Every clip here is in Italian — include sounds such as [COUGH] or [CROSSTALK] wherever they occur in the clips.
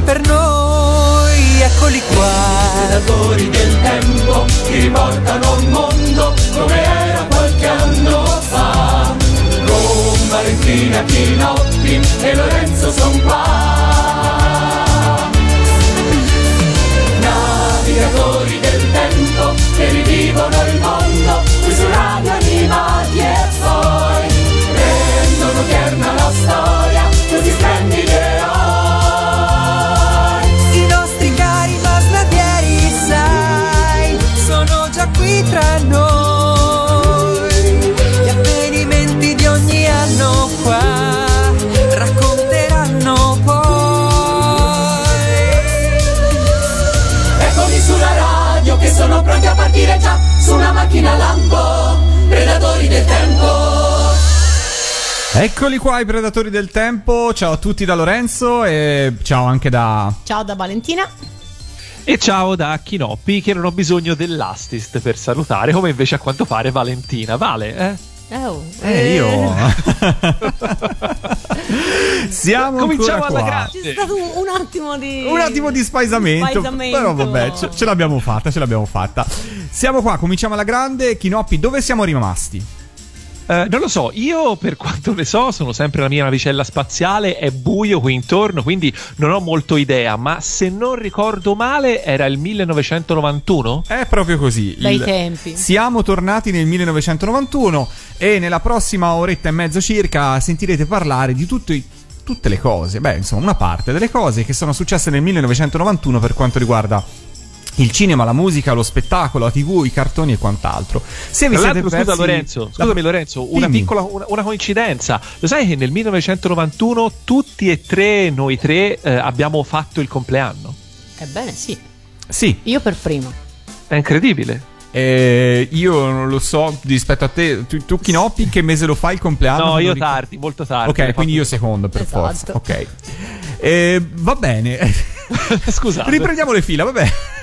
per noi. Eccoli qua. Predatori del tempo che riportano un mondo come era qualche anno fa. Con Valentina Chinotti e Lorenzo son qua. Navigatori del tempo che rivivono il mondo qui su radio animati e poi rendono tierna la partire già su una macchina lampo, predatori del tempo. Eccoli qua i predatori del tempo. Ciao a tutti da Lorenzo e ciao anche da Ciao da Valentina. E ciao da Chinoppi che non ho bisogno dell'astist per salutare, come invece a quanto pare Valentina. Vale, eh? Oh, Eh, io. [LAUGHS] Siamo Cominciamo alla qua. grande. C'è stato un, un attimo di. Un attimo di spaesamento, Spaesamento. però vabbè, ce, ce l'abbiamo fatta, ce l'abbiamo fatta. Siamo qua, cominciamo alla grande. Chinoppi, dove siamo rimasti? Eh, non lo so, io per quanto ne so sono sempre la mia navicella spaziale, è buio qui intorno, quindi non ho molto idea, ma se non ricordo male era il 1991? È proprio così. Bei Il- tempi. Siamo tornati nel 1991 e nella prossima oretta e mezzo circa sentirete parlare di tutto i- tutte le cose, beh, insomma, una parte delle cose che sono successe nel 1991 per quanto riguarda il cinema, la musica, lo spettacolo, la TV, i cartoni e quant'altro. Se vi siete persi scusa Lorenzo, la- scusami Lorenzo, una Dimmi. piccola una, una coincidenza. Lo sai che nel 1991 tutti e tre noi tre eh, abbiamo fatto il compleanno? Ebbene, sì. Sì, Io per primo. È incredibile. eh, io non lo so rispetto a te, tu, tu Chinoppi che mese lo fai il compleanno? no, io ricordo. tardi, molto tardi. Ok, quindi io secondo per Esatto. forza. Ok. Eh, va bene. [LAUGHS] Scusate. Riprendiamo le fila, vabbè. Va bene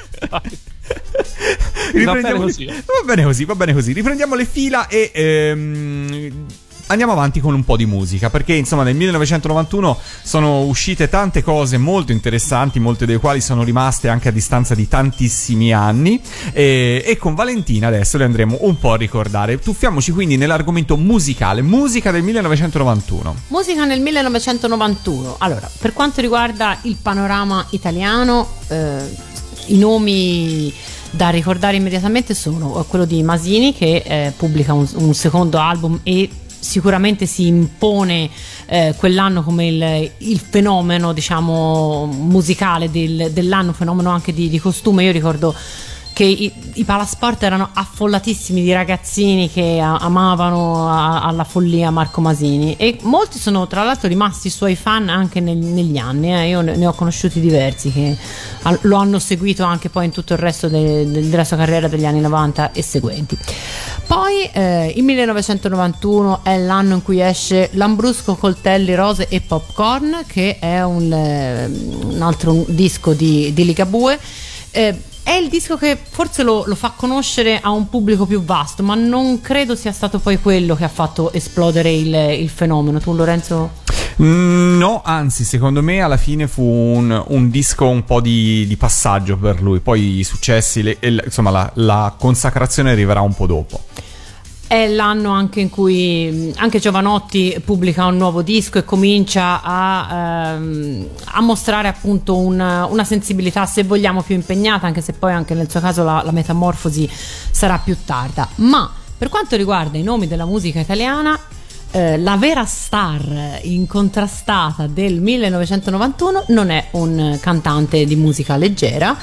così. Va bene così, va bene così. Riprendiamo le fila e ehm, andiamo avanti con un po' di musica. Perché insomma nel 1991 sono uscite tante cose molto interessanti, molte delle quali sono rimaste anche a distanza di tantissimi anni. E, e con Valentina adesso le andremo un po' a ricordare. Tuffiamoci quindi nell'argomento musicale, musica del 1991. Musica nel 1991. Allora, per quanto riguarda il panorama italiano, eh, i nomi da ricordare immediatamente sono quello di Masini che eh, pubblica un, un secondo album e sicuramente si impone eh, quell'anno come il, il fenomeno diciamo musicale del- dell'anno, fenomeno anche di, di costume. Io ricordo che i, i palasport erano affollatissimi di ragazzini che a- amavano a- alla follia Marco Masini e molti sono tra l'altro rimasti suoi fan anche nel- negli anni, eh. io ne, ne ho conosciuti diversi che ha- lo hanno seguito anche poi in tutto il resto de- de- della sua carriera degli anni 90 e seguenti. Poi eh, il 1991 è l'anno in cui esce Lambrusco, Coltelli, Rose e Popcorn, che è un, eh, un altro disco di, di Ligabue. Eh, è il disco che forse lo, lo fa conoscere a un pubblico più vasto, ma non credo sia stato poi quello che ha fatto esplodere il, il fenomeno. Tu, Lorenzo? Mm, No, anzi, secondo me alla fine fu un, un disco un po' di, di passaggio per lui. Poi i successi, le- la- insomma, la, la consacrazione arriverà un po' dopo. È l'anno anche in cui mh, anche Giovanotti pubblica un nuovo disco e comincia a, ehm, a mostrare appunto una, una sensibilità, se vogliamo, più impegnata, anche se poi anche nel suo caso la, la metamorfosi sarà più tarda. Ma per quanto riguarda i nomi della musica italiana, eh, la vera star incontrastata del 1991 non è un cantante di musica leggera,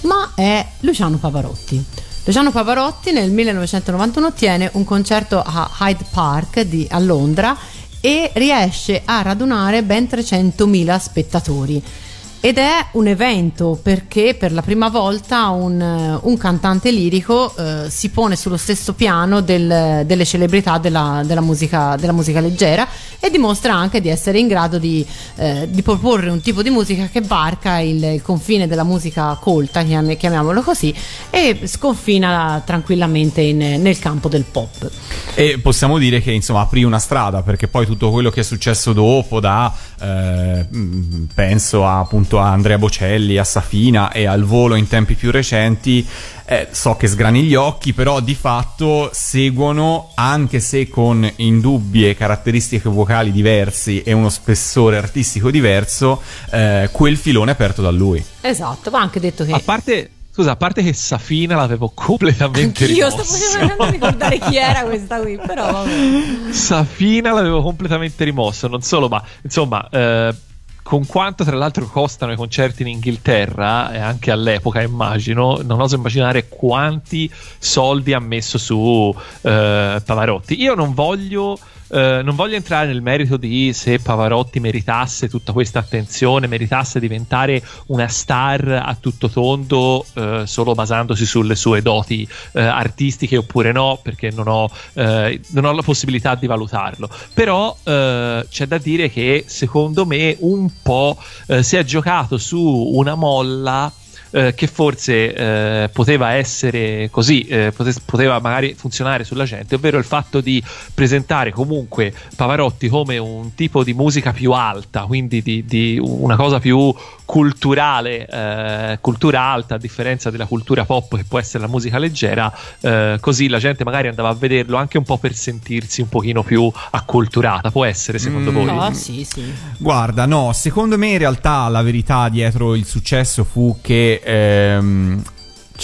ma è Luciano Pavarotti. Luciano Pavarotti nel 1991 tiene un concerto a Hyde Park di- a Londra e riesce a radunare ben 300.000 spettatori. Ed è un evento perché per la prima volta un, un cantante lirico eh, si pone sullo stesso piano del, delle celebrità della, della, musica, della, musica, leggera e dimostra anche di essere in grado di, eh, di proporre un tipo di musica che varca il, il, confine della musica colta, chiamiamolo così, e sconfina tranquillamente in, nel campo del pop. E possiamo dire che insomma aprì una strada perché poi tutto quello che è successo dopo da eh, penso a, appunto a Andrea Bocelli, a Safina e al volo in tempi più recenti eh, so che sgrani gli occhi, però di fatto seguono, anche se con indubbie caratteristiche vocali diversi e uno spessore artistico diverso, eh, quel filone aperto da lui. Esatto, ma anche detto che... A parte Scusa, a parte che Safina l'avevo completamente Anch'io rimosso. Io cercando di ricordare chi era questa qui, però vabbè. Safina l'avevo completamente rimosso, non solo, ma insomma, eh, con quanto tra l'altro costano i concerti in Inghilterra e anche all'epoca immagino non oso immaginare quanti soldi ha messo su eh, Pavarotti. Io non voglio eh, non voglio entrare nel merito di se Pavarotti meritasse tutta questa attenzione, meritasse diventare una star a tutto tondo eh, solo basandosi sulle sue doti eh, artistiche oppure no, perché non ho, eh, non ho, la possibilità di valutarlo. Però eh, c'è da dire che secondo me un po' si è giocato su una molla eh, che forse eh, poteva essere così, eh, poteva magari funzionare sulla gente, ovvero il fatto di presentare comunque Pavarotti come un tipo di musica più alta, quindi di, di una cosa più culturale, eh, cultura alta a differenza della cultura pop che può essere la musica leggera, eh, così la gente magari andava a vederlo anche un po' per sentirsi un pochino più acculturata, può essere secondo mm, voi? No, sì, sì. Guarda, no, secondo me in realtà la verità dietro il successo fu che ehm,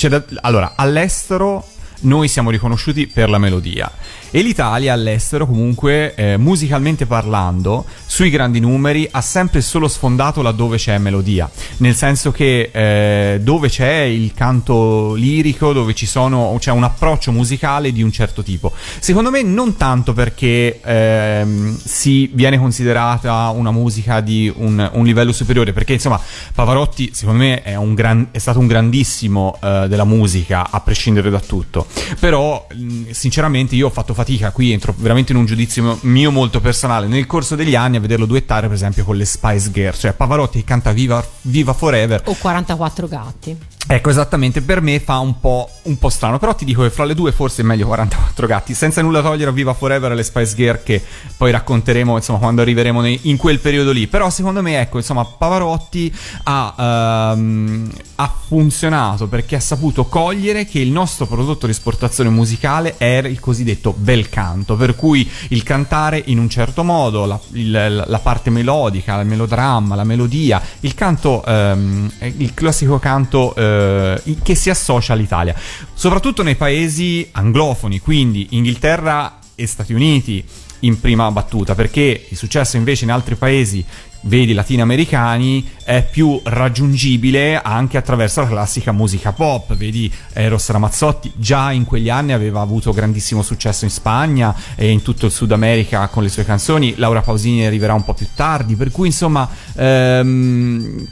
da, allora, all'estero noi siamo riconosciuti per la melodia e l'Italia all'estero comunque eh, musicalmente parlando sui grandi numeri ha sempre solo sfondato laddove c'è melodia. Nel senso che eh, dove c'è il canto lirico dove ci sono c'è un approccio musicale di un certo tipo. Secondo me non tanto perché ehm, si viene considerata una musica di un, un, livello superiore perché insomma Pavarotti secondo me è, gran, è stato un grandissimo eh, della musica a prescindere da tutto. Però sinceramente io ho fatto fatica fatica, qui entro veramente in un giudizio mio molto personale, nel corso degli anni a vederlo duettare per esempio con le Spice Girls, cioè Pavarotti che canta Viva, Viva Forever. O 44 gatti. Ecco, esattamente, per me fa un po', un po', strano, però ti dico che fra le due forse è meglio 44 gatti, senza nulla togliere a Viva Forever e le Spice Girl che poi racconteremo, insomma, quando arriveremo nei, in quel periodo lì. Però secondo me, ecco, insomma, Pavarotti ha, um, ha, funzionato perché ha saputo cogliere che il nostro prodotto di esportazione musicale era il cosiddetto bel canto, per cui il cantare in un certo modo, la, il, la parte melodica, il melodramma, la melodia, il canto, um, il classico canto... Eh, che si associa all'Italia, soprattutto nei paesi anglofoni, quindi Inghilterra e Stati Uniti in prima battuta, perché il successo invece in altri paesi vedi latinoamericani è più raggiungibile anche attraverso la classica musica pop vedi Eros Ramazzotti già in quegli anni aveva avuto grandissimo successo in Spagna e in tutto il Sud America con le sue canzoni Laura Pausini arriverà un po' più tardi per cui insomma ehm,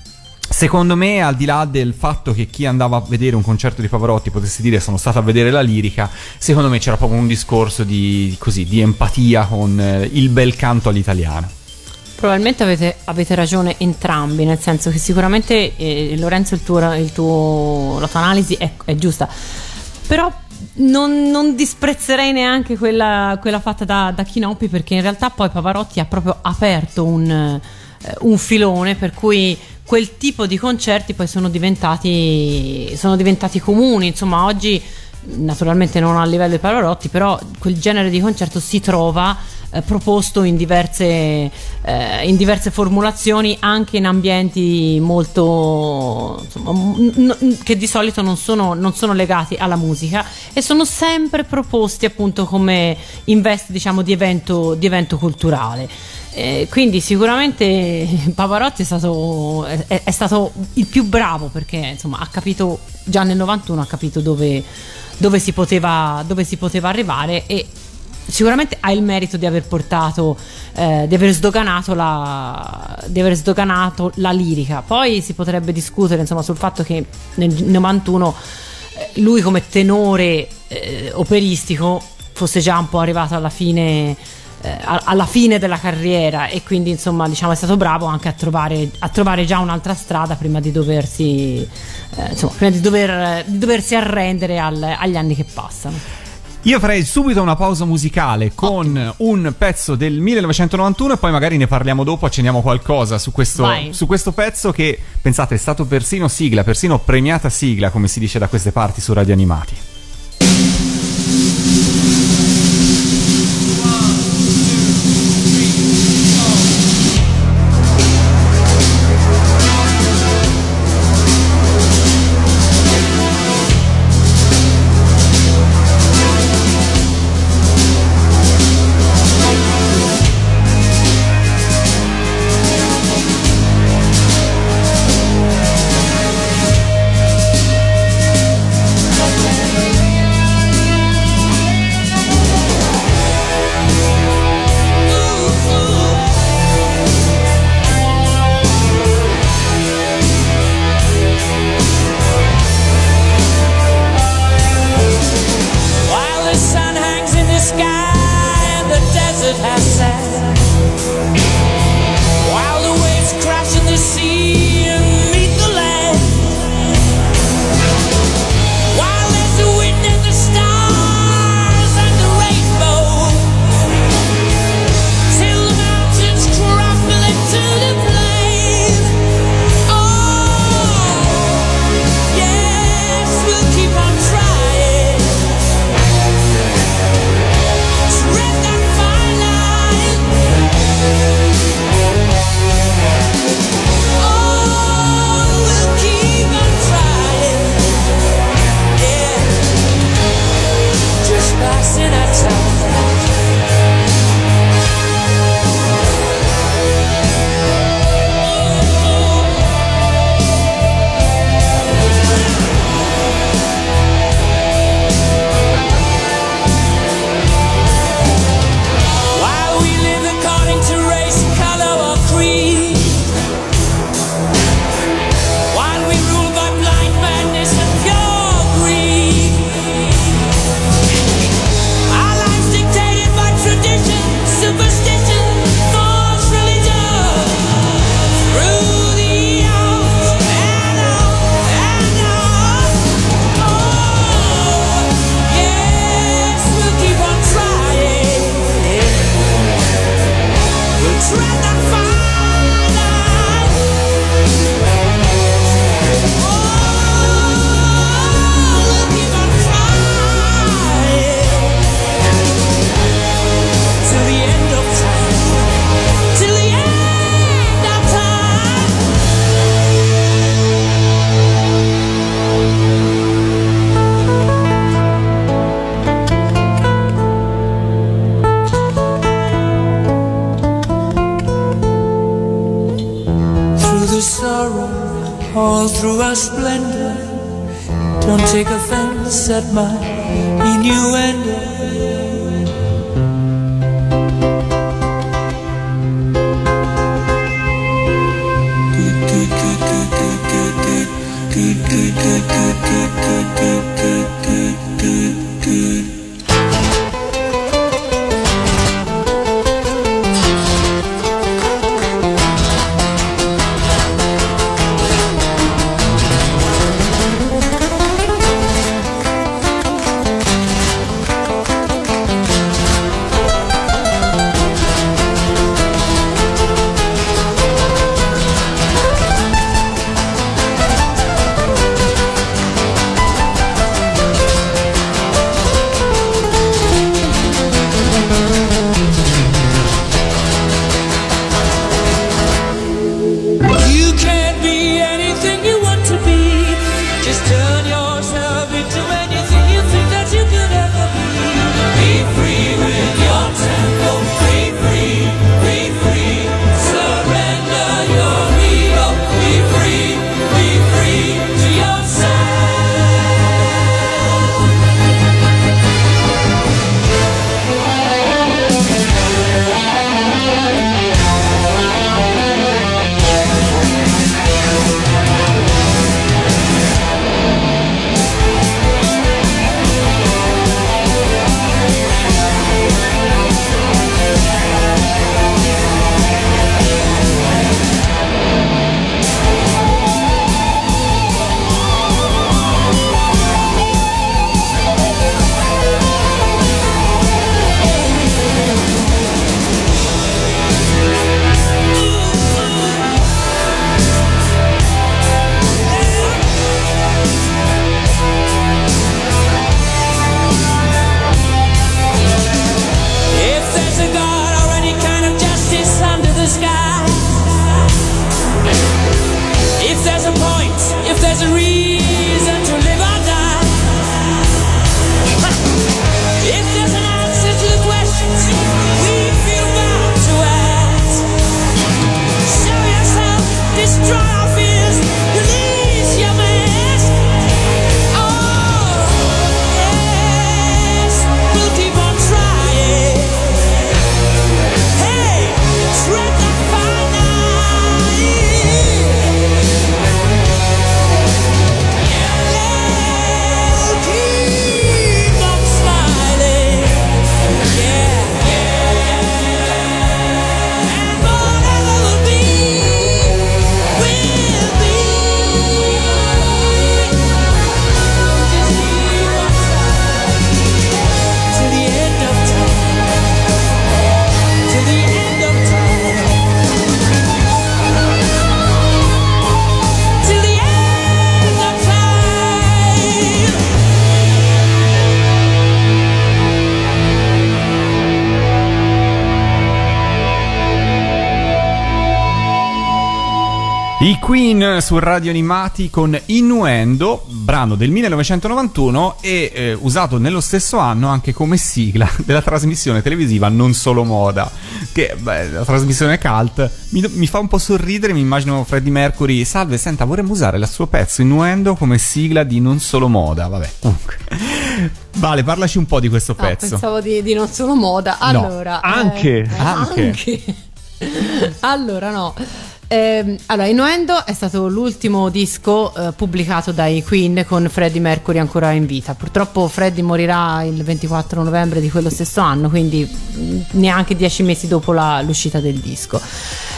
Secondo me, al di là del fatto che chi andava a vedere un concerto di Pavarotti potesse dire sono stato a vedere la lirica, secondo me c'era proprio un discorso di, così, di empatia con eh, il bel canto all'italiano. Probabilmente avete, avete, ragione entrambi, nel senso che sicuramente eh, Lorenzo il tuo, il tuo, la tua analisi è, è giusta, però non, non, disprezzerei neanche quella, quella fatta da, da Chinoppi perché in realtà poi Pavarotti ha proprio aperto un, eh, un filone per cui quel tipo di concerti poi sono diventati, sono diventati comuni. Insomma, oggi naturalmente non a livello di Pavarotti, però quel genere di concerto si trova eh, proposto in diverse, eh, in diverse, formulazioni anche in ambienti molto insomma, n- che di solito non sono, non sono, legati alla musica e sono sempre proposti appunto come in veste diciamo di evento, di evento culturale. Eh, quindi sicuramente Pavarotti è stato, è, è stato, il più bravo perché insomma ha capito già nel 91 ha capito dove, dove, si, poteva, dove si poteva arrivare e sicuramente ha il merito di aver portato, eh, di, aver sdoganato la, di aver sdoganato la lirica. Poi si potrebbe discutere insomma, sul fatto che nel 91 eh, lui come tenore eh, operistico fosse già un po' arrivato alla fine eh, alla fine della carriera e quindi insomma diciamo è stato bravo anche a trovare, a trovare già un'altra strada prima di doversi eh, insomma prima di, dover, di doversi arrendere al, agli anni che passano io farei subito una pausa musicale con Ottimo. un pezzo del 1991 e poi magari ne parliamo dopo, accendiamo qualcosa su questo, su questo, pezzo che, pensate, è stato persino sigla, persino premiata sigla, come si dice da queste parti su Radio Animati. Su Radio Animati con Innuendo, brano del 1991 e eh, usato nello stesso anno anche come sigla [LAUGHS] della trasmissione televisiva Non Solo Moda, che beh, la trasmissione cult mi, mi, fa un po' sorridere, mi immagino Freddie Mercury, salve, senta, vorremmo usare il suo pezzo Innuendo come sigla di Non Solo Moda, vabbè, comunque. [LAUGHS] Vale, parlaci un po' di questo no, pezzo. Pensavo di, di, Non Solo Moda, allora... No. Anche. Eh, anche. anche. [LAUGHS] allora no eh, allora, Innuendo è stato l'ultimo disco eh, pubblicato dai Queen con Freddie Mercury ancora in vita. Purtroppo Freddie morirà il 24 novembre di quello stesso anno, quindi mm, neanche dieci mesi dopo la, l'uscita del disco.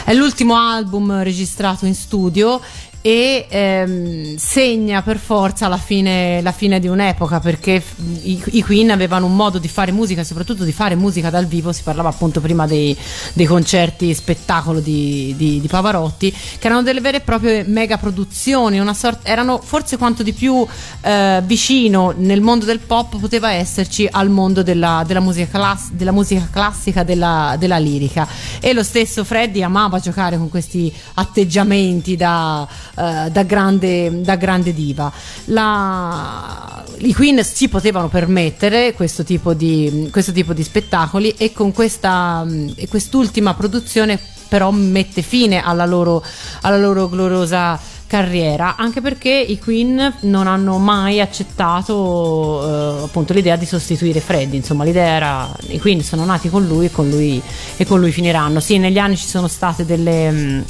È l'ultimo album registrato in studio e ehm, segna per forza la fine, la fine, di un'epoca perché i, i, Queen avevano un modo di fare musica, soprattutto di fare musica dal vivo, si parlava appunto prima dei, dei concerti spettacolo di, di, di, Pavarotti, che erano delle vere e proprie mega produzioni, sorta, erano forse quanto di più eh, vicino nel mondo del pop poteva esserci al mondo della, della, musica, class, della musica, classica, della, della lirica. E lo stesso Freddy amava giocare con questi atteggiamenti da eh, da, grande, da, grande, diva. La, I Queen si potevano permettere questo tipo di, questo tipo di spettacoli e con questa, e quest'ultima produzione però mette fine alla loro, alla loro gloriosa carriera anche perché i Queen non hanno mai accettato eh, appunto l'idea di sostituire Freddy insomma l'idea era i Queen sono nati con lui e con lui, e con lui finiranno sì negli anni ci sono state delle mh,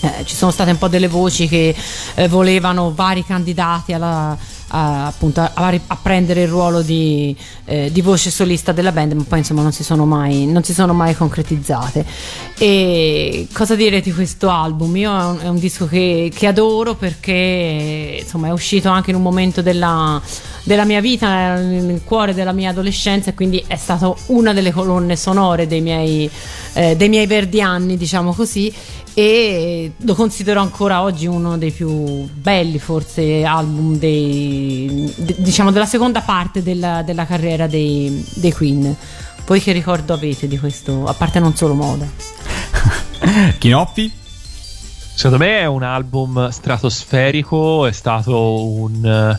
eh, ci sono state un po' delle voci che eh, volevano vari candidati alla, a, appunto, a, a, prendere il ruolo di, eh, di, voce solista della band, ma poi insomma non si sono mai, si sono mai concretizzate. E cosa dire di questo album? Io è un, è un disco che, che, adoro perché insomma è uscito anche in un momento della, della mia vita, nel cuore della mia adolescenza, e quindi è stato una delle colonne sonore dei miei, eh, dei miei verdi anni, diciamo così e lo considero ancora oggi uno dei più belli forse album dei, de, diciamo della seconda parte della, della carriera dei, dei, Queen. Voi che ricordo avete di questo a parte non solo moda? [LAUGHS] Chinoppi secondo me è un album stratosferico è stato un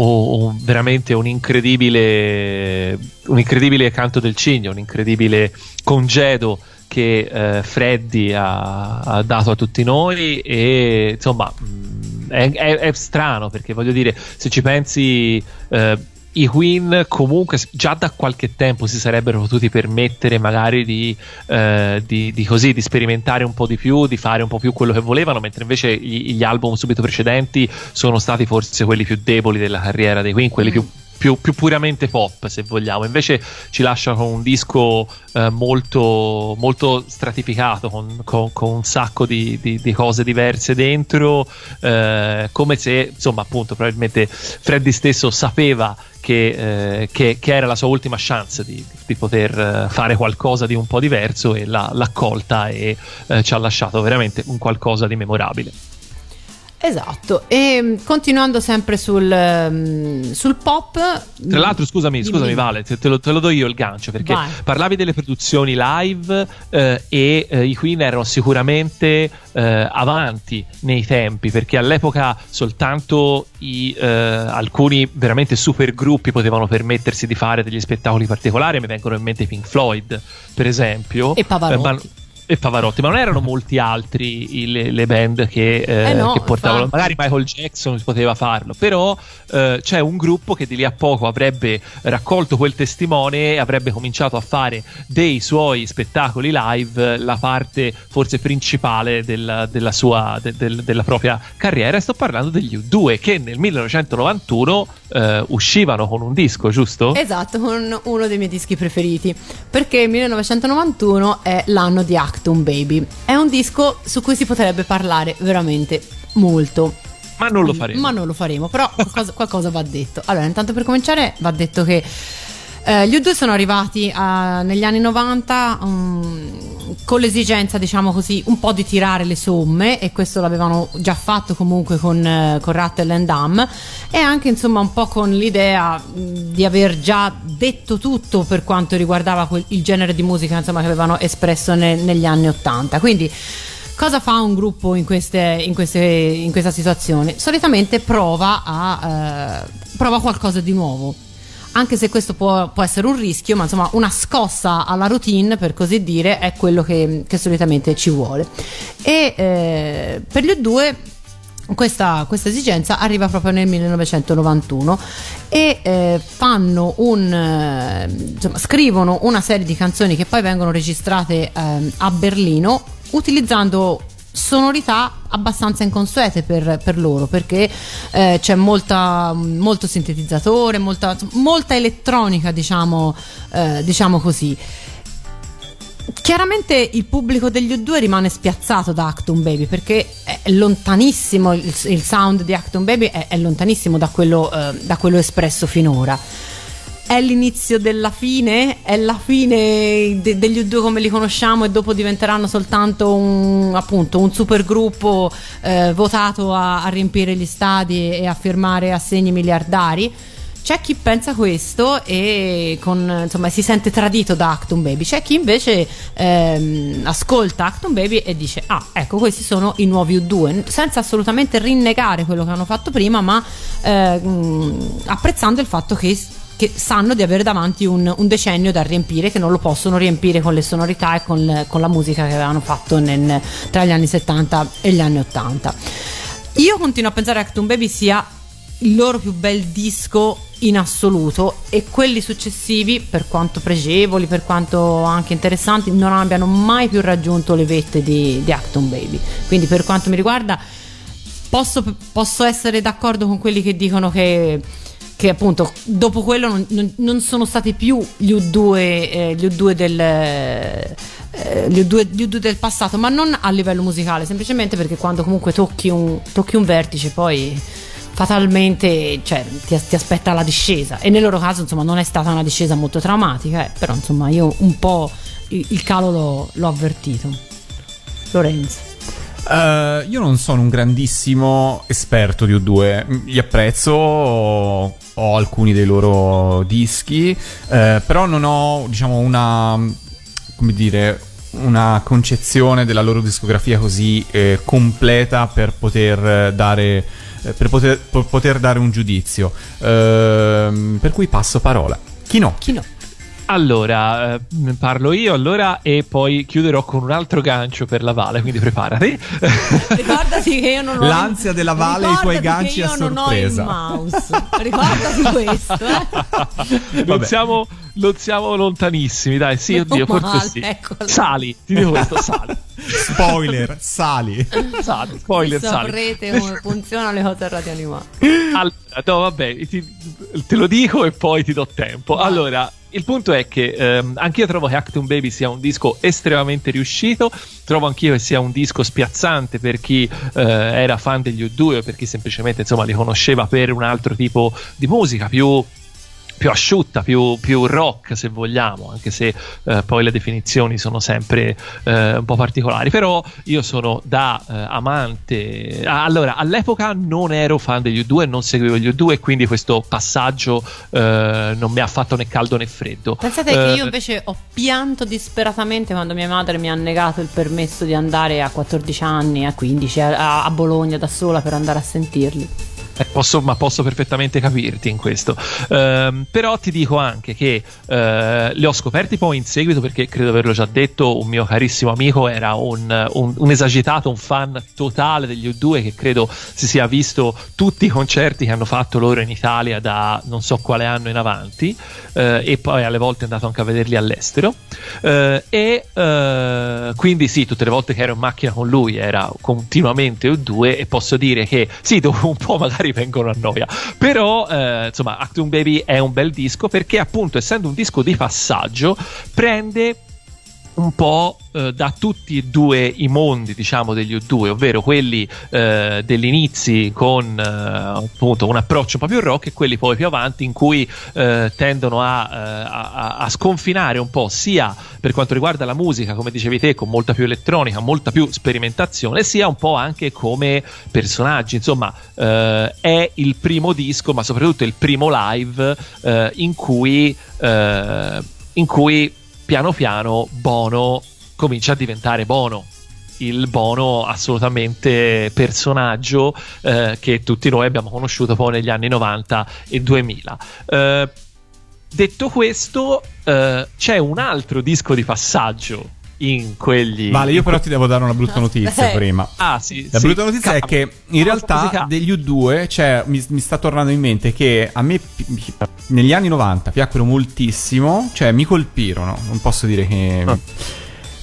un, veramente un incredibile, un incredibile canto del cigno, un incredibile congedo che eh, Freddy ha, ha, dato a tutti noi e insomma mm, è, è, è, strano perché voglio dire se ci pensi eh, i Queen comunque già da qualche tempo si sarebbero potuti permettere magari di, eh, di, di, così, di, sperimentare un po' di più, di fare un po' più quello che volevano, mentre invece gli, gli album subito precedenti sono stati forse quelli più deboli della carriera dei Queen, quelli più più, più, puramente pop, se vogliamo. Invece ci lascia con un disco eh, molto, molto stratificato, con, con, con un sacco di, di, di, cose diverse dentro, eh, come se, insomma, appunto, probabilmente Freddy stesso sapeva che, eh, che, che, era la sua ultima chance di, di, poter eh, fare qualcosa di un po' diverso e l'ha, l'ha colta e eh, ci ha lasciato veramente un qualcosa di memorabile. Esatto, e mm, continuando sempre sul, um, sul pop. Tra l'altro, scusami, scusami, Vale, te, lo, te, lo, do io il gancio perché Vai. parlavi delle produzioni live eh, e eh, i Queen erano sicuramente eh, avanti nei tempi perché all'epoca soltanto i, eh, alcuni veramente super gruppi potevano permettersi di fare degli spettacoli particolari. Mi vengono in mente i Pink Floyd, per esempio. E Pavarotti. Ma, e Pavarotti, ma non erano molti altri i, le, le, band che, eh, eh no, che portavano. Infatti. Magari Michael Jackson poteva farlo, però eh, c'è un gruppo che di lì a poco avrebbe raccolto quel testimone e avrebbe cominciato a fare dei suoi spettacoli live la parte forse principale della, della sua de, de, della propria carriera. E sto parlando degli U2 che nel 1991 eh, uscivano con un disco, giusto? Esatto, con uno dei miei dischi preferiti. Perché il 1991 è l'anno di Act Actum Baby. È un disco su cui si potrebbe parlare veramente molto. Ma non lo faremo. Ma non lo faremo, però [LAUGHS] qualcosa, qualcosa va detto. Allora, intanto per cominciare va detto che eh, gli U2 sono arrivati a, negli anni 90 um, con l'esigenza, diciamo così, un po' di tirare le somme e questo l'avevano già fatto comunque con, uh, con Rattle and Dam e anche insomma un po' con l'idea mh, di aver già detto tutto per quanto riguardava quel, il genere di musica insomma, che avevano espresso ne, negli anni 80. Quindi Cosa fa un gruppo in, queste, in, queste, in questa situazione? Solitamente prova, a, eh, prova qualcosa di nuovo anche se questo può, può, essere un rischio, ma insomma una scossa alla routine, per così dire, è quello che, che solitamente ci vuole. E eh, per gli due questa, questa, esigenza arriva proprio nel 1991 e eh, un eh, insomma, scrivono una serie di canzoni che poi vengono registrate eh, a Berlino utilizzando sonorità abbastanza inconsuete per, per loro perché eh, c'è molta, molto sintetizzatore, molta, molta elettronica, diciamo, eh, diciamo così. Chiaramente il pubblico degli U2 rimane spiazzato da Acton Baby perché è lontanissimo, il, il sound di Acton Baby è, è lontanissimo da quello, eh, da quello espresso finora è l'inizio della fine, è la fine de- degli U2 come li conosciamo e dopo diventeranno soltanto un, appunto, un super gruppo eh, votato a, a, riempire gli stadi e a firmare assegni miliardari. C'è chi pensa questo e con, insomma, si sente tradito da Acton Baby, c'è chi invece ehm, ascolta Acton Baby e dice ah ecco questi sono i nuovi U2 senza assolutamente rinnegare quello che hanno fatto prima ma eh, apprezzando il fatto che che sanno di avere davanti un, un, decennio da riempire, che non lo possono riempire con le sonorità e con, con la musica che avevano fatto nel, tra gli anni 70 e gli anni 80. Io continuo a pensare che Acton Baby sia il loro più bel disco in assoluto e quelli successivi, per quanto pregevoli, per quanto anche interessanti, non abbiano mai più raggiunto le vette di, di Acton Baby. Quindi per quanto mi riguarda posso, posso essere d'accordo con quelli che dicono che che appunto dopo quello non, non, non sono stati più gli U2, eh, gli U2 del... Eh, gli U2, gli U2 del passato, ma non a livello musicale, semplicemente perché quando comunque tocchi un, tocchi un vertice poi fatalmente cioè, ti, ti, aspetta la discesa e nel loro caso insomma non è stata una discesa molto traumatica, eh, però insomma io un po' il, il calo l'ho, l'ho avvertito. Lorenzo. Uh, io non sono un grandissimo esperto di U2, li apprezzo, ho, ho alcuni dei loro dischi, uh, però non ho, diciamo, una, come dire, una concezione della loro discografia così eh, completa per poter dare eh, per poter, per poter, dare un giudizio. Uh, per cui passo parola. Chi no? Chi no? Allora, eh, parlo io allora e poi chiuderò con un altro gancio per la Vale, quindi preparati. Ricordati che io non ho L'ansia della Vale e i tuoi ganci a sorpresa. Ricordati questo. Eh? Non, siamo, non siamo lontanissimi, dai, sì, oddio, male, forse sì. Eccolo. Sali, ti dico questo, sali. Spoiler, sali. Sali, spoiler, sali. Saprete come funzionano le cose radio animate. Allora, no, vabbè, ti, te lo dico e poi ti do tempo. Allora, il punto è che ehm, anch'io trovo che Acton Baby sia un disco estremamente riuscito. Trovo anch'io che sia un disco spiazzante per chi eh, era fan degli U2 o per chi semplicemente insomma, li conosceva per un altro tipo di musica più più asciutta, più, più, rock se vogliamo, anche se eh, poi le definizioni sono sempre eh, un po' particolari. Però io sono da eh, amante. allora, all'epoca non ero fan degli U2, non seguivo gli U2, quindi questo passaggio eh, non mi ha fatto né caldo né freddo. Pensate che io eh, invece ho pianto disperatamente quando mia madre mi ha negato il permesso di andare a 14 anni, a 15, a, a Bologna da sola per andare a sentirli. Eh, posso, ma posso perfettamente capirti in questo. Uh, però ti dico anche che uh, li ho scoperti poi in seguito perché credo averlo già detto, un mio carissimo amico era un, un, un esagitato, un fan totale degli U2 che credo si sia visto tutti i concerti che hanno fatto loro in Italia da non so quale anno in avanti uh, e poi alle volte è andato anche a vederli all'estero. e quindi sì, tutte le volte che ero in macchina con lui era continuamente U2 e posso dire che sì, dopo un po' magari magari vengono a noia. Però, eh, insomma, Actum Baby è un bel disco perché, appunto, essendo un disco di passaggio, prende un po' eh, da tutti e due i mondi, diciamo, degli U2, ovvero quelli eh, degli inizi con eh, appunto un approccio un po' più rock e quelli poi più avanti in cui eh, tendono a, eh, a, a, sconfinare un po' sia per quanto riguarda la musica, come dicevi te, con molta più elettronica, molta più sperimentazione, sia un po' anche come personaggi. Insomma, eh, è il primo disco, ma soprattutto il primo live in cui in cui piano piano Bono comincia a diventare Bono. il Bono assolutamente personaggio eh, che tutti noi abbiamo conosciuto poi negli anni 90 e 2000. Eh, detto questo, eh, c'è un altro disco di passaggio in quegli. Vale, io però ti devo dare una brutta notizia Eh. prima. Ah, sì. La sì. brutta notizia è Ca- che in realtà musica- degli U2 cioè, mi, mi sta tornando in mente che a me negli anni 90 piacquero moltissimo, cioè mi colpirono, non posso dire che... Ah.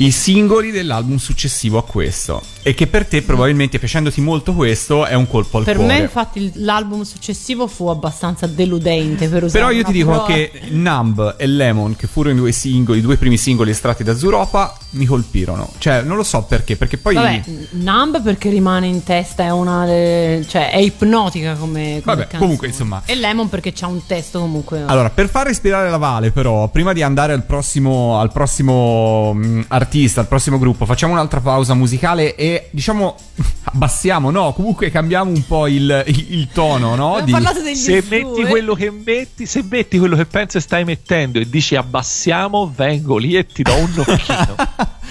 I singoli dell'album successivo a questo. E che per te, probabilmente, piacendoti molto questo, è un colpo al Per cuore. me, infatti, l'album successivo fu abbastanza deludente. Per usare Però io ti dico parola. che Numb e Lemon, che furono i due singoli, i due primi singoli estratti da Zuropa, mi colpirono. Cioè, non lo so perché, perché poi... Vabbè, Numb perché rimane in testa, è una. delle- cioè, è ipnotica come. come Vabbè, canzone. comunque, insomma. E Lemon perché c'ha un testo comunque. Allora, per far respirare la Vale, però, prima di andare al prossimo, al prossimo mh, artista, al prossimo gruppo, facciamo un'altra pausa musicale e diciamo [LAUGHS] abbassiamo, no? Comunque cambiamo un po' il, il- il tono, no? Di- Se U2. metti quello che metti, se metti quello che penso e stai mettendo e dici abbassiamo, vengo lì e ti do un occhino.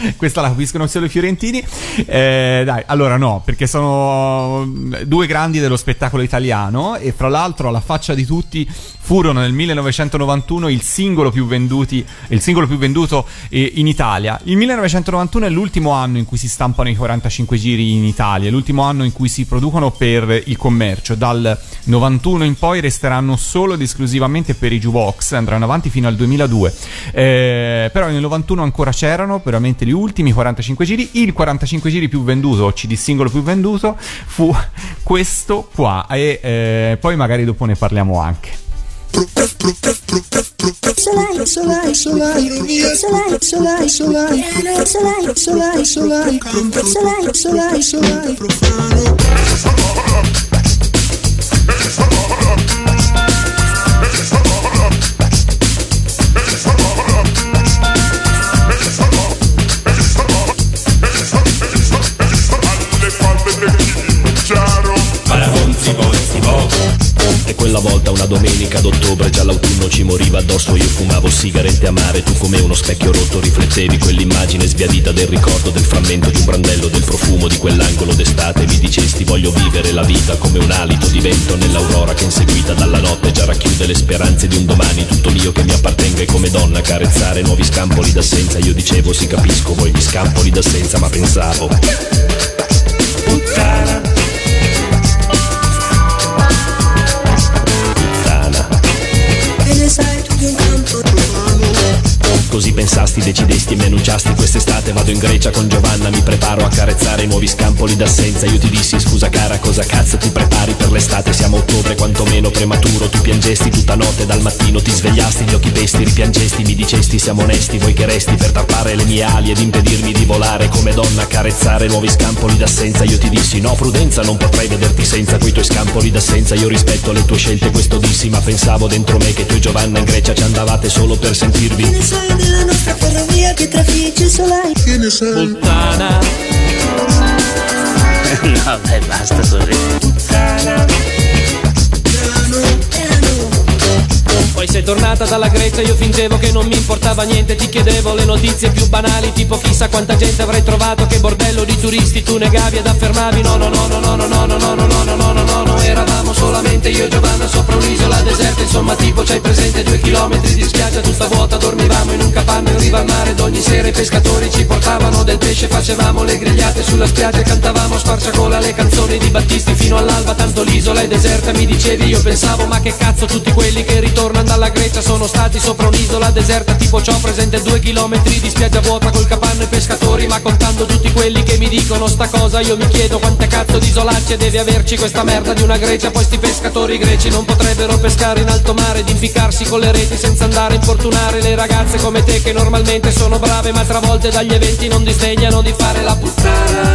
[LAUGHS] Questa la capiscono solo i fiorentini. Eh, dai, allora no, perché sono due grandi dello spettacolo italiano e fra l'altro alla faccia di tutti furono nel 1991 il singolo più venduti, il singolo più venduto eh, in Italia. Il 1991 è l'ultimo anno in cui si stampano i 45 giri in Italia, l'ultimo anno in cui si producono per il commercio. Dal 91 in poi resteranno solo ed esclusivamente per i jukebox, andranno avanti fino al 2002. Eh, però nel 91 ancora c'erano veramente gli ultimi 45 giri. Il 45 giri più venduto, o CD singolo più venduto, fu [LAUGHS] questo qua. E eh, poi magari dopo ne parliamo anche. solar, solar, ironia, solar, solar, solar, solar, solar, solar, solar, solar, solar, solar, solar, E quella volta una domenica d'ottobre già l'autunno ci moriva addosso. Io fumavo sigarette amare Tu come uno specchio rotto riflettevi quell'immagine sbiadita del ricordo Del frammento di un brandello del profumo di quell'angolo d'estate. Mi dicesti voglio vivere la vita come un alito di vento Nell'aurora che inseguita dalla notte già racchiude le speranze di un domani Tutto mio che mi appartenga e come donna carezzare nuovi scampoli d'assenza. Io dicevo sì capisco voi gli scampoli d'assenza ma pensavo. Puttana Così pensasti, decidesti e mi annunciasti Quest'estate vado in Grecia con Giovanna Mi preparo a carezzare nuovi scampoli d'assenza. Io ti dissi scusa cara cosa cazzo ti prepari per l'estate? Siamo ottobre quantomeno prematuro. Tu piangesti tutta notte dal mattino Ti svegliasti gli occhi pesti ripiangesti Mi dicesti siamo onesti Vuoi che resti per tappare le mie ali Ed impedirmi di volare come donna Carezzare nuovi scampoli d'assenza. Io ti dissi no prudenza non potrei vederti senza Quei tuoi scampoli d'assenza. Io rispetto le tue scelte questo dissi Ma pensavo dentro me che tu e Giovanna in Grecia Ci andavate solo per sentirvi Sai della nostra ferrovia che trafigge solai Che ne sai Puttana [LAUGHS] Vabbè, basta sorridere. Poi sei tornata dalla Grecia, io fingevo che non mi importava niente, ti chiedevo le notizie più banali, tipo chissà quanta gente avrei trovato, che bordello di turisti tu negavi ed affermavi no no no no no no no no no no no no no no no eravamo solamente io e Giovanna sopra un'isola deserta, insomma tipo c'hai presente due chilometri di spiaggia tutta vuota, dormivamo in un capanno in riva al mare ed ogni sera i pescatori ci portavano del pesce, facevamo le grigliate sulla spiaggia e cantavamo a squarciagola le canzoni di Battisti fino all'alba, tanto l'isola è deserta, mi dicevi io pensavo ma che cazzo tutti quelli che ritornano dalla Grecia sono stati sopra un'isola deserta tipo ciò presente due chilometri di spiaggia vuota col capanno e pescatori ma contando tutti quelli che mi dicono sta cosa io mi chiedo quante cazzo di isolacce deve averci questa merda di una Grecia. Poi sti pescatori greci non potrebbero pescare in alto mare ed impiccarsi con le reti senza andare a importunare le ragazze come te che normalmente sono brave ma travolte dagli eventi non disdegnano di fare la puttana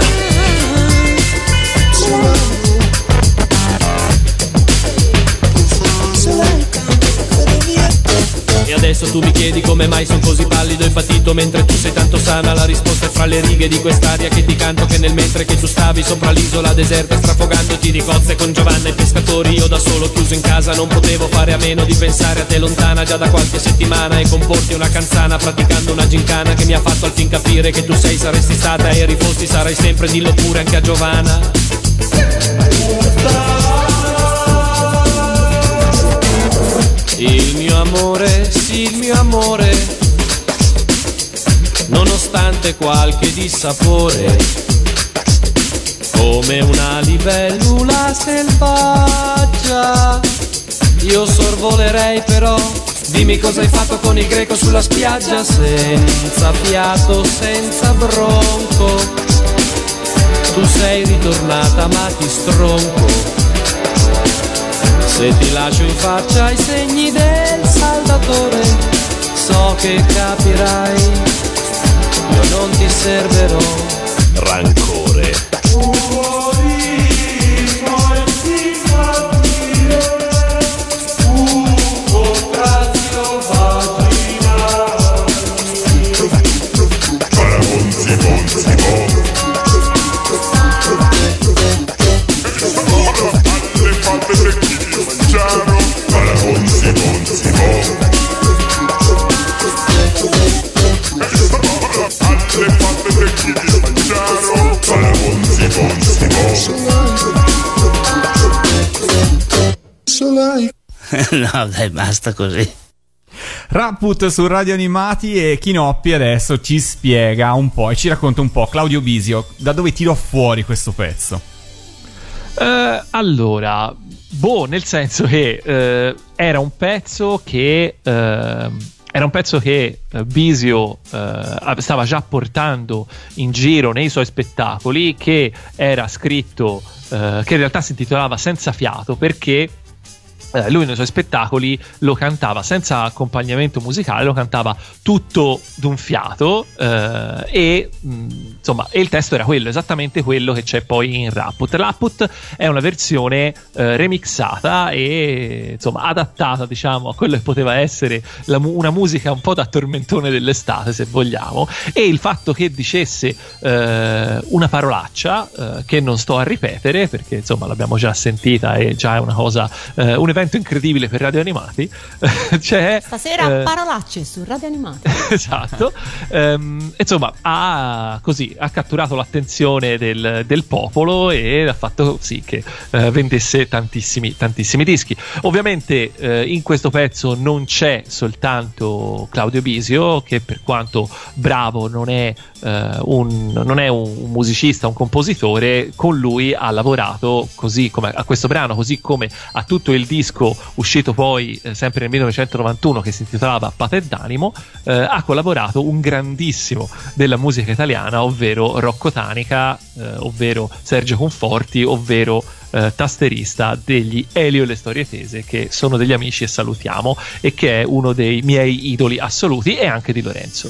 E adesso tu mi chiedi come mai sono così pallido e patito mentre tu sei tanto sana. La risposta è fra le righe di quest'aria che ti canto che nel mentre che tu stavi sopra l'isola deserta strafogandoti di cozze con Giovanna e pescatori. Io da solo chiuso in casa non potevo fare a meno di pensare a te lontana già da qualche settimana E comporti una canzana praticando una gincana che mi ha fatto al fin capire che tu sei saresti stata e rifosti sarai sempre. Dillo pure anche a Giovanna Il mio amore, sì il mio amore, nonostante qualche dissapore, come una libellula selvaggia, io sorvolerei però, dimmi cosa hai fatto con il greco sulla spiaggia, senza fiato, senza bronco, tu sei ritornata ma ti stronco. Se ti lascio in faccia i segni del saldatore, so che capirai, io non ti serverò. Rancore. [LAUGHS] no, dai, basta così. Rapput su Radio Animati e Chinoppi adesso ci spiega un po' e ci racconta un po', Claudio Bisio, da dove tirò fuori questo pezzo? Eh, allora, boh, nel senso che eh, era un pezzo che eh, era un pezzo che Bisio stava già portando in giro nei suoi spettacoli, che era scritto, che in realtà si intitolava Senza fiato perché eh, lui nei suoi spettacoli lo cantava senza accompagnamento musicale, lo cantava tutto d'un fiato eh, e mh, insomma e il testo era quello, esattamente quello che c'è poi in Rapput. Rapput è una versione eh, remixata e insomma adattata diciamo a quello che poteva essere la una musica un po' da tormentone dell'estate se vogliamo e il fatto che dicesse eh, una parolaccia eh, che non sto a ripetere perché insomma l'abbiamo già sentita e già è una cosa eh, un evento incredibile per radio animati. [LAUGHS] C'è, Stasera eh, parolacce su Radio Animati. [LAUGHS] esatto. Ehm, insomma, ha, così, ha catturato l'attenzione del, del popolo e ha fatto sì che eh, vendesse tantissimi, tantissimi dischi. Ovviamente eh, in questo pezzo non c'è soltanto Claudio Bisio, che per quanto bravo non è, eh, un, non è un, un musicista, un compositore, con lui ha lavorato così come a questo brano, così come a tutto il disco uscito poi eh, sempre nel 1991 che si intitolava Pater d'Animo, eh, ha collaborato un grandissimo della musica italiana, ovvero Rocco Tanica, eh, ovvero Sergio Conforti, ovvero eh, tasterista degli Elio e le storie tese, che sono degli amici e salutiamo, e che è uno dei miei idoli assoluti e anche di Lorenzo.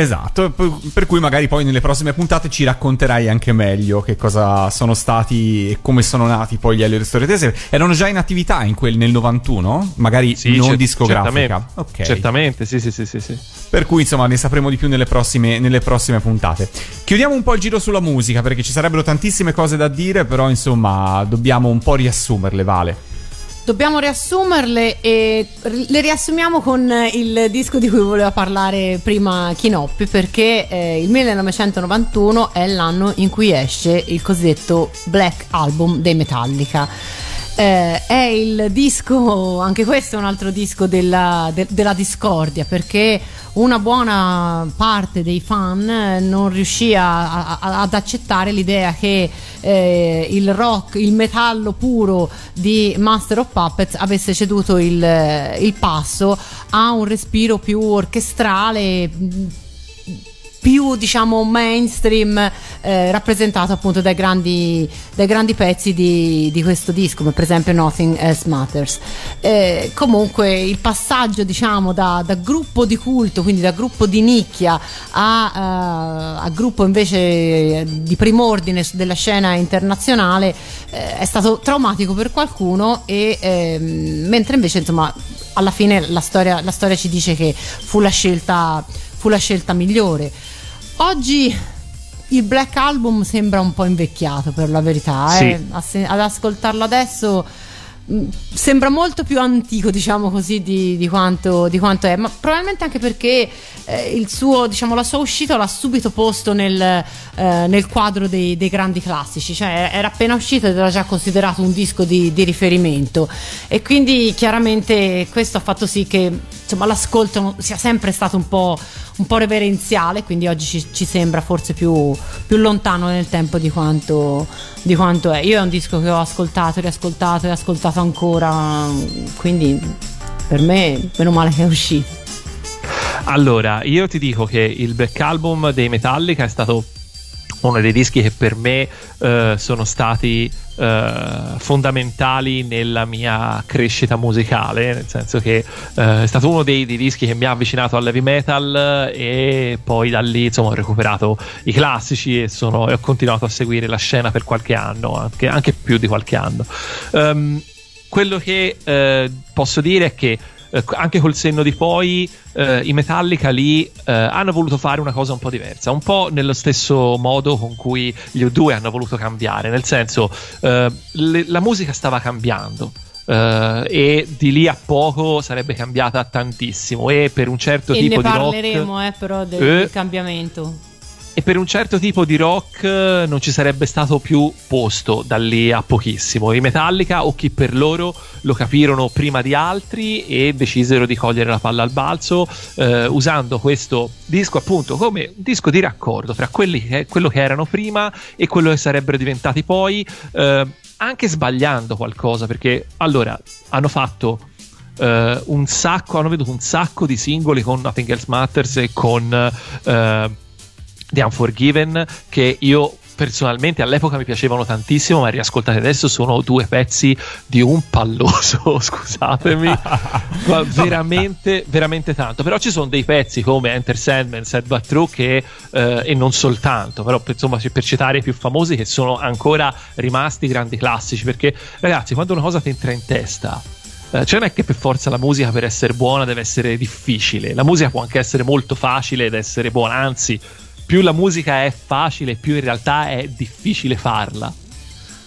Esatto, per cui magari poi nelle prossime puntate ci racconterai anche meglio che cosa sono stati e come sono nati poi gli e le storie tese. Erano già in attività in quel nel 91? Magari Sì, non cer- discografica. Certamente, Ok. certamente, sì, sì, sì, sì, sì. Per cui insomma ne sapremo di più nelle prossime, nelle prossime puntate. Chiudiamo un po' il giro sulla musica perché ci sarebbero tantissime cose da dire, però insomma dobbiamo un po' riassumerle, Vale. Dobbiamo riassumerle e le riassumiamo con eh, il disco di cui voleva parlare prima Chinoppi perché eh, il 1991 è l'anno in cui esce il cosiddetto Black Album dei Metallica. Eh, è il disco, anche questo è un altro disco della, de- della discordia perché una buona parte dei fan eh, non riuscì a- a- ad accettare l'idea che eh, il rock, il metallo puro di Master of Puppets avesse ceduto il, il passo a un respiro più orchestrale. Più diciamo mainstream eh, rappresentato appunto dai grandi, dai grandi pezzi di, di questo disco come per esempio Nothing Else Matters Eh, comunque il passaggio diciamo da, da gruppo di culto quindi da gruppo di nicchia a, eh, a gruppo invece di primordine della scena internazionale eh, è stato traumatico per qualcuno e ehm, mentre invece insomma alla fine la storia, la storia ci dice che fu la scelta, fu la scelta migliore. Oggi il Black Album sembra un po' invecchiato per la verità, Sì. eh. A se- ad ascoltarlo adesso mh, sembra molto più antico, diciamo così, di, di quanto, di quanto è, ma probabilmente anche perché eh, il suo, diciamo, la sua uscita l'ha subito posto nel, eh, nel quadro dei, dei grandi classici, cioè era appena uscito ed era già considerato un disco di, di riferimento e quindi chiaramente questo ha fatto sì che insomma, l'ascolto sia sempre stato un po', un po' reverenziale, quindi oggi ci, ci sembra forse più, più lontano nel tempo di quanto, di quanto è. Io è un disco che ho ascoltato, riascoltato e ascoltato ancora, quindi per me meno male che è uscito. Allora, io ti dico che il back album dei Metallica è stato uno dei dischi che per me eh, sono stati eh, fondamentali nella mia crescita musicale, nel senso che eh, è stato uno dei, dei dischi che mi ha avvicinato all'heavy metal e poi da lì insomma ho recuperato i classici e, sono- e ho continuato a seguire la scena per qualche anno, anche, anche più di qualche anno. Ehm, quello che eh, posso dire è che eh, anche col senno di poi eh, i Metallica lì eh, hanno voluto fare una cosa un po' diversa, un po' nello stesso modo con cui gli U2 hanno voluto cambiare, nel senso eh, le- la musica stava cambiando. eh, e di lì a poco sarebbe cambiata tantissimo e per un certo e tipo ne di rock parleremo eh, però del, Eh. del cambiamento. E per un certo tipo di rock eh, non ci sarebbe stato più posto da lì a pochissimo. I Metallica o chi per loro lo capirono prima di altri e decisero di cogliere la palla al balzo eh, usando questo disco appunto come disco di raccordo tra che, quello che erano prima e quello che sarebbero diventati poi, eh, anche sbagliando qualcosa perché allora hanno fatto eh, un sacco, hanno veduto un sacco di singoli con Nothing Else Matters e con eh, The Unforgiven che io personalmente all'epoca mi piacevano tantissimo ma riascoltati adesso sono due pezzi di un palloso [LAUGHS] scusatemi. [LAUGHS] Ma veramente veramente tanto. Però ci sono dei pezzi come Enter Sandman, Sad But True che eh, e non soltanto però per, insomma per citare i più famosi che sono ancora rimasti grandi classici perché ragazzi quando una cosa ti entra in testa eh, cioè non è che per forza la musica per essere buona deve essere difficile, la musica può anche essere molto facile ed essere buona, anzi più la musica è facile più in realtà è difficile farla.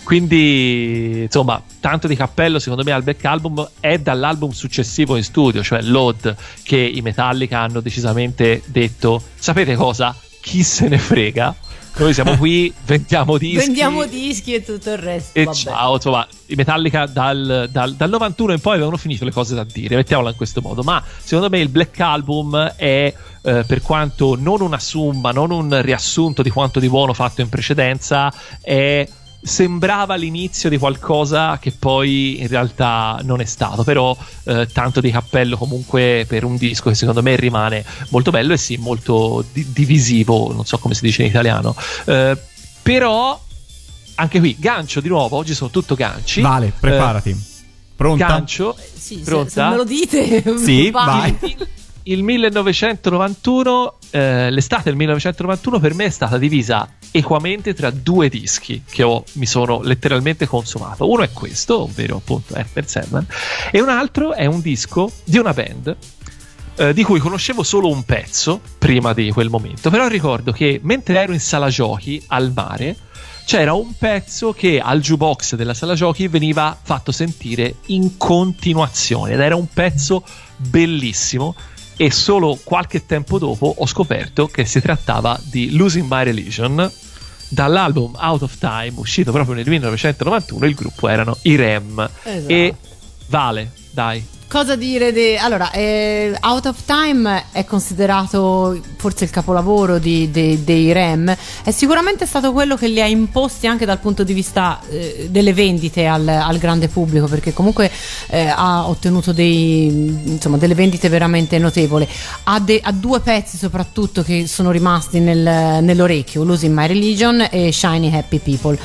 Quindi insomma tanto di cappello secondo me al back album è dall'album successivo in studio, cioè Load, che i Metallica hanno decisamente detto sapete cosa? Chi se ne frega? Noi siamo qui, vendiamo dischi. Vendiamo dischi e tutto il resto. E vabbè. ciao, insomma, i Metallica dal, dal- dal 91 in poi avevano finito le cose da dire, mettiamola in questo modo. Ma secondo me il Black Album è, eh, per quanto non una summa, non un riassunto di quanto di buono fatto in precedenza, è sembrava l'inizio di qualcosa che poi in realtà non è stato però eh, tanto di cappello comunque per un disco che secondo me rimane molto bello e sì molto di- divisivo non so come si dice in italiano Eh, però anche qui gancio di nuovo oggi sono tutto ganci Vale, preparati. Pronta? gancio Sì, se, se me lo dite. [LAUGHS] Sì, vai. [LAUGHS] il 1991 eh, l'estate del 1991 per me è stata divisa equamente tra due dischi che ho- mi sono letteralmente consumato. Uno è questo ovvero appunto Enter Sandman e un altro è un disco di una band eh, di cui conoscevo solo un pezzo prima di quel momento. Però ricordo che mentre ero in sala giochi al mare c'era un pezzo che al jukebox della sala giochi veniva fatto sentire in continuazione ed era un pezzo bellissimo e solo qualche tempo dopo ho scoperto che si trattava di Losing My Religion dall'album Out of Time uscito proprio nel 1991 il gruppo erano i Rem Esatto. e Vale dai Cosa dire? di- Allora, eh, Out of Time è considerato forse il capolavoro di- de- dei Rem. È sicuramente stato quello che li ha imposti anche dal punto di vista eh, delle vendite al, al grande pubblico, perché comunque eh, ha ottenuto dei, insomma, delle vendite veramente notevoli. Ha, de- ha due pezzi soprattutto che sono rimasti nel- nell'orecchio: Losing My Religion e Shiny Happy People.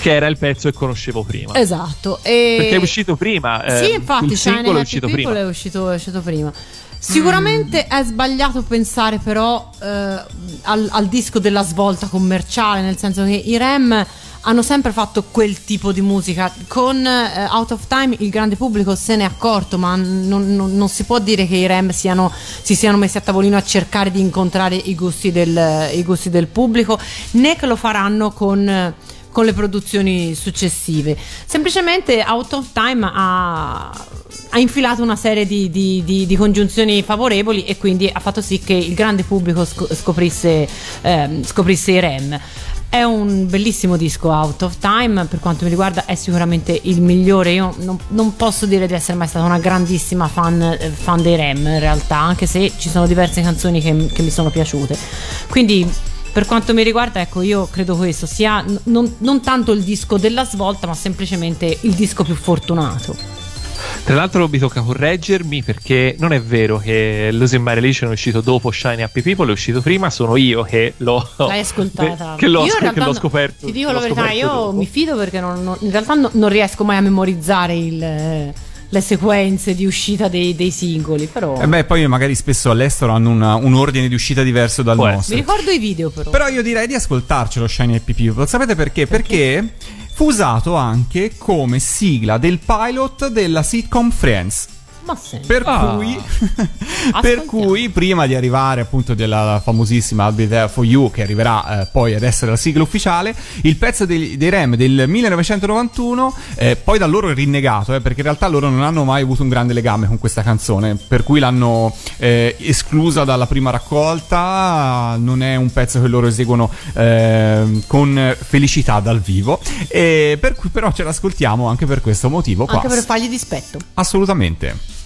che era il pezzo che conoscevo prima Esatto. E... perché è uscito prima eh, Sì, infatti, il Shiny singolo è uscito prima è uscito, è uscito prima. Sicuramente è sbagliato pensare però eh, al, al disco della svolta commerciale, nel senso che i Rem hanno sempre fatto quel tipo di musica. Con eh, Out of Time il grande pubblico se n'è accorto, ma non, non- non si può dire che i Rem siano- si siano messi a tavolino a cercare di incontrare i gusti del, i gusti del pubblico, né che lo faranno con. con le produzioni successive. Semplicemente Out of Time ha, ha infilato una serie di, di- di- di congiunzioni favorevoli e quindi ha fatto sì che il grande pubblico sco- scoprisse, ehm, scoprisse i REM. È un bellissimo disco Out of Time, per quanto mi riguarda è sicuramente il migliore. Io non, non posso dire di essere mai stata una grandissima fan, eh, fan dei Rem in realtà, anche se ci sono diverse canzoni che, che mi sono piaciute. Quindi per quanto mi riguarda, ecco, io credo questo sia non, non tanto il disco della svolta, ma semplicemente il disco più fortunato. Tra l'altro mi tocca correggermi perché non è vero che Losing My Religion è uscito dopo Shiny Happy People, è uscito prima, sono io che l'ho, L'hai ascoltata? [LAUGHS] che l'ho, io in che l'ho scoperto. Ti dico la verità, io dopo. mi fido perché non- non- in realtà no- non riesco mai a memorizzare il- le sequenze di uscita dei, dei singoli, però E beh, poi magari spesso all'estero hanno una- un ordine di uscita diverso dal Può mi nostro. ricordo i video però. Però io direi di ascoltarcelo Shiny Happy People. Sapete perché? Perché fu usato anche come sigla del pilot della sitcom Friends. Ma senti. Per Ah. cui, [LAUGHS] per cui, prima di arrivare appunto della famosissima I'll Be There For You, che arriverà eh, poi ad essere la sigla ufficiale, il pezzo dei, dei Rem del 1991, eh, poi da loro è rinnegato, eh, perché in realtà loro non hanno mai avuto un grande legame con questa canzone, per cui l'hanno eh, esclusa dalla prima raccolta, non è un pezzo che loro eseguono eh, con felicità dal vivo, e per cui però ce l'ascoltiamo anche per questo motivo qua. Anche per fargli dispetto. Assolutamente.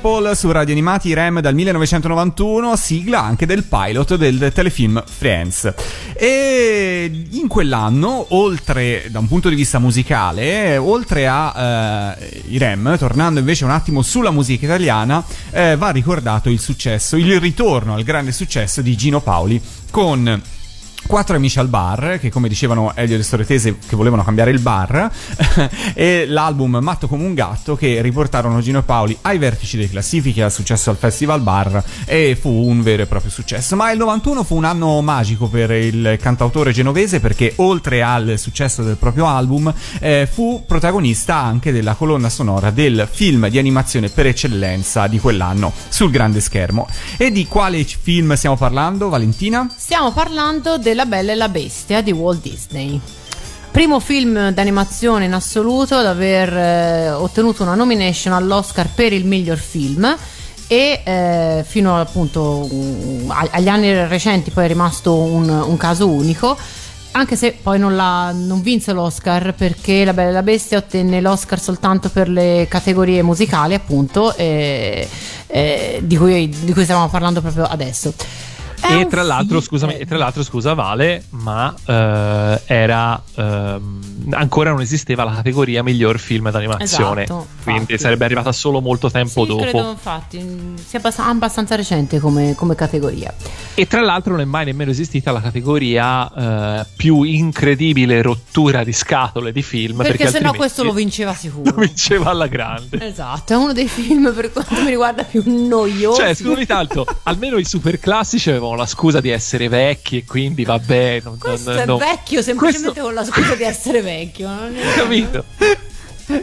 People su Radio Animati Rem dal 1991, sigla anche del pilot del telefilm Friends. E in quell'anno, oltre da un punto di vista musicale, oltre a eh, i Rem, tornando invece un attimo sulla musica italiana, eh, va ricordato il successo, il ritorno al grande successo di Gino Paoli con quattro amici al bar, che come dicevano Elio e Storetese che volevano cambiare il bar, [LAUGHS] e l'album Matto come un gatto che riportarono Gino Paoli ai vertici delle classifiche, al successo al Festival Bar e fu un vero e proprio successo. Ma il 91 fu un anno magico per il cantautore genovese perché oltre al successo del proprio album eh, fu protagonista anche della colonna sonora del film di animazione per eccellenza di quell'anno sul grande schermo. E di quale film stiamo parlando, Valentina? Stiamo parlando del la Bella e la Bestia di Walt Disney. Primo film d'animazione in assoluto ad aver eh, ottenuto una nomination all'Oscar per il miglior film e eh, fino appunto um, agli anni recenti poi è rimasto un, un caso unico anche se poi non, la, non, vinse l'Oscar perché La Bella e la Bestia ottenne l'Oscar soltanto per le categorie musicali appunto eh, eh, di, cui, di cui stavamo parlando proprio adesso e tra, l'altro, scusami, e tra l'altro, scusa Vale, ma eh, era eh, ancora non esisteva la categoria miglior film d'animazione. Esatto, quindi infatti. sarebbe arrivata solo molto tempo sì, dopo. Credo, infatti, sia abbastanza, abbastanza recente come, come, categoria. E tra l'altro non è mai nemmeno esistita la categoria eh, più incredibile rottura di scatole di film. Perché, perché sennò questo lo vinceva [LAUGHS] sicuro. Lo vinceva alla grande. Esatto, è uno dei film per quanto mi riguarda più noiosi. Cioè, scusami tanto, [LAUGHS] almeno i super classici avevano la scusa di essere vecchi e quindi vabbè. Non, Questo non, è non, vecchio semplicemente Questo... con la scusa di essere vecchio. Non è... [LAUGHS] Capito?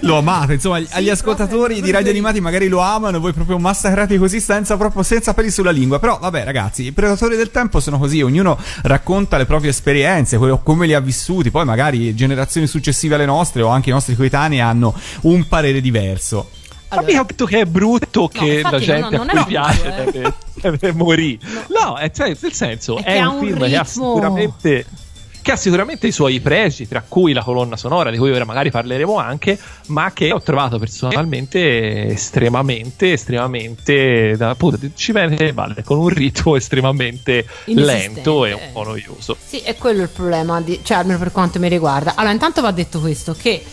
Lo amate, insomma, sì, agli ascoltatori di radio animati magari lo amano, voi proprio massacrati così senza, proprio, senza peli sulla lingua. Però, vabbè, ragazzi, i predatori del tempo sono così, ognuno racconta le proprie esperienze, come li ha vissuti. Poi, magari generazioni successive alle nostre o anche i nostri coetanei hanno un parere diverso. Allora. Ma mi capito che è brutto no, che la gente no, a cui piace eh. deve, deve morire. No, è, cioè, nel senso, è, è un film un che ha sicuramente che ha sicuramente i suoi pregi, tra cui la colonna sonora, di cui ora magari parleremo anche, ma che ho trovato personalmente estremamente, estremamente, da, appunto, ci viene vale, con un ritmo estremamente lento e un po' noioso. Sì, è quello il problema, di, cioè almeno per quanto mi riguarda. Allora, intanto va detto questo, che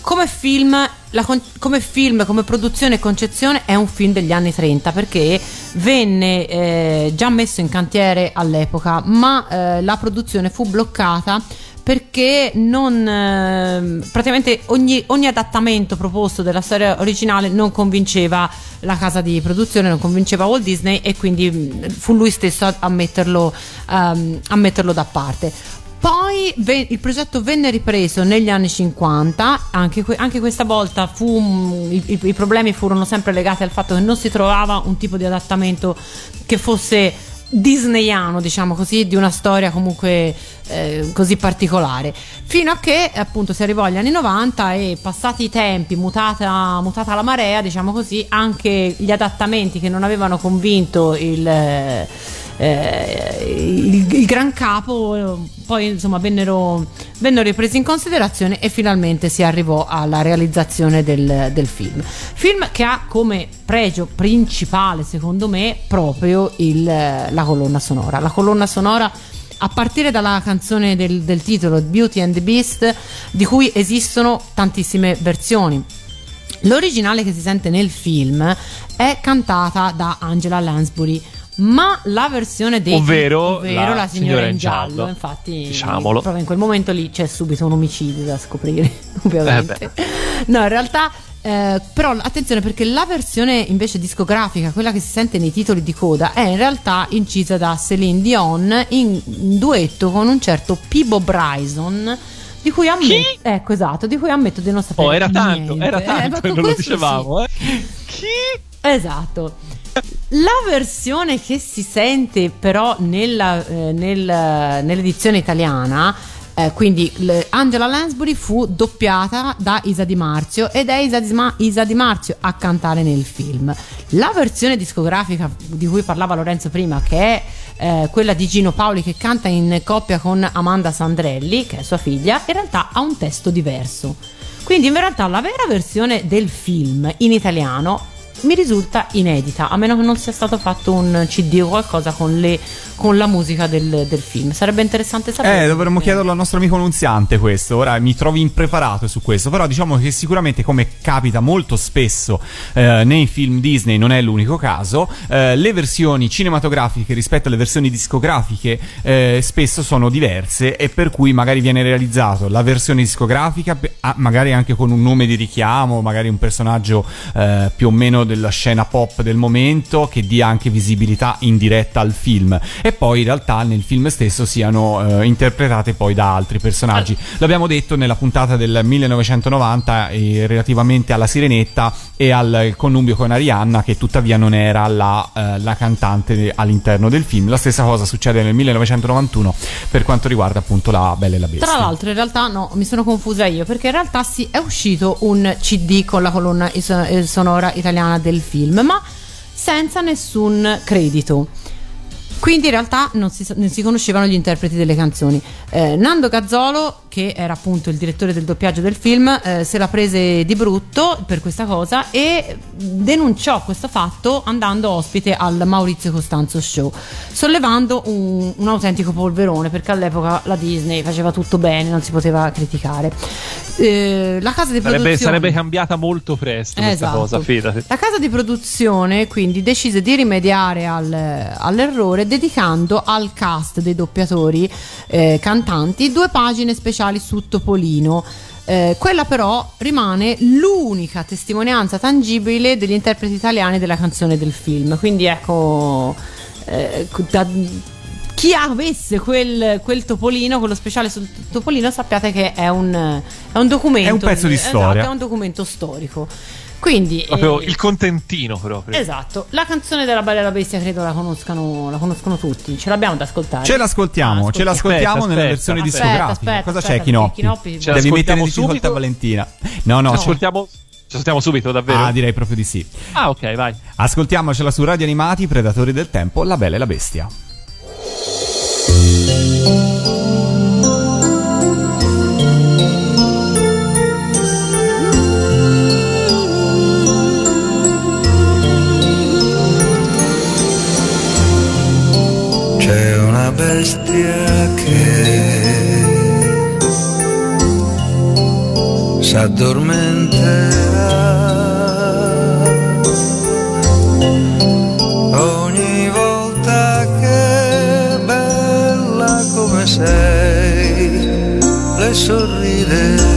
come film, con- come film, come produzione e concezione è un film degli anni 30 perché venne eh, già messo in cantiere all'epoca, ma eh, la produzione fu bloccata perché non eh, praticamente ogni, ogni, adattamento proposto della storia originale non convinceva la casa di produzione, non convinceva Walt Disney e quindi mm, fu lui stesso a, a, metterlo, um, a metterlo da parte. Poi ve- il progetto venne ripreso negli anni 50, anche, que- anche questa volta fu, i-, i-, i problemi furono sempre legati al fatto che non si trovava un tipo di adattamento che fosse disneyano, diciamo così, di una storia comunque eh, così particolare. Fino a che appunto si arrivò agli anni 90 e passati i tempi, mutata, mutata la marea, diciamo così, anche gli adattamenti che non avevano convinto il. Eh, eh, il, il, gran capo poi insomma vennero, vennero, ripresi in considerazione e finalmente si arrivò alla realizzazione del, del, film. Film che ha come pregio principale secondo me proprio il, la colonna sonora. La colonna sonora a partire dalla canzone del, del titolo Beauty and the Beast di cui esistono tantissime versioni. L'originale che si sente nel film è cantata da Angela Lansbury ma la versione dei ovvero, ovvero la, la, signora, in giallo, giallo infatti diciamolo proprio in quel momento lì c'è subito un omicidio da scoprire [LAUGHS] ovviamente eh no in realtà eh, però attenzione perché la versione invece discografica, quella che si sente nei titoli di coda, è in realtà incisa da Celine Dion in, in duetto con un certo Pibo Bryson di cui ammetto, ecco esatto, di cui ammetto di non sapere. Oh, era niente. tanto, era tanto eh, non lo dicevamo, sì. eh. [LAUGHS] Chi? Esatto. La versione che si sente però nella, eh, nel, nell'edizione italiana eh, quindi Angela Lansbury fu doppiata da Isa Di Marzio ed è Isa Di, Ma- Isa Di, Marzio a cantare nel film. La versione discografica di cui parlava Lorenzo prima, che è eh, quella di Gino Paoli che canta in coppia con Amanda Sandrelli, che è sua figlia, in realtà ha un testo diverso. Quindi in realtà la vera versione del film in italiano mi risulta inedita, a meno che non sia stato fatto un CD o qualcosa con, le, con la musica del, del film. Sarebbe interessante sapere. Eh, dovremmo chiederlo al nostro amico Nunziante questo. Ora mi trovi impreparato su questo, però diciamo che sicuramente come capita molto spesso eh, nei film Disney, non è l'unico caso, eh, le versioni cinematografiche rispetto alle versioni discografiche eh, spesso sono diverse e per cui magari viene realizzato la versione discografica, magari anche con un nome di richiamo, magari un personaggio eh, più o meno della scena pop del momento che dia anche visibilità in diretta al film e poi in realtà nel film stesso siano eh, interpretate poi da altri personaggi. L'abbiamo detto nella puntata del 1990 eh, relativamente alla Sirenetta e al connubio con Arianna che tuttavia non era la, eh, la cantante all'interno del film. La stessa cosa succede nel 1991 per quanto riguarda appunto la Bella e la Bestia. Tra l'altro, in realtà, no, mi sono confusa io perché in realtà sì, è uscito un CD con la colonna is- eh, sonora italiana del film, ma senza nessun credito. Quindi in realtà non si, non si conoscevano gli interpreti delle canzoni. Eh, Nando Gazzolo, che era appunto il direttore del doppiaggio del film, eh, se la prese di brutto per questa cosa e denunciò questo fatto andando ospite al Maurizio Costanzo Show, sollevando un, un autentico polverone perché all'epoca la Disney faceva tutto bene, non si poteva criticare. Eh, la casa di Sarebbe, produzione sarebbe cambiata molto presto questa Esatto. cosa, fidati. La casa di produzione quindi decise di rimediare al- all'errore dedicando al cast dei doppiatori eh, cantanti due pagine speciali su Topolino. Eh, quella però rimane l'unica testimonianza tangibile degli interpreti italiani della canzone del film. Quindi ecco, eh, da- chi avesse quel, quel topolino, quello speciale sul topolino, sappiate che è un, è un documento. È un pezzo di esatto, storia. è un documento storico. Quindi, Proprio eh, il contentino proprio. esatto, la canzone della Bella e la Bestia credo la conoscano, la conoscono tutti. Ce l'abbiamo da ascoltare. Ce l'ascoltiamo, Ah, ce l'ascoltiamo Aspetta, nella aspetta, versione aspetta, discografica. aspetta, Cosa aspetta, c'è, Chinoppi? Chinoppi- Ce Devi mettere in difficoltà subito? Valentina. No, no, Ci ci- ascoltiamo, ci ascoltiamo subito, davvero? ah, direi proprio di sì. Ah, ok, vai. Ascoltiamocela su Radio Animati, Predatori del Tempo, La Bella e la Bestia. Una bestia che s'addormenterà ogni volta che bella come sei le sorriderai.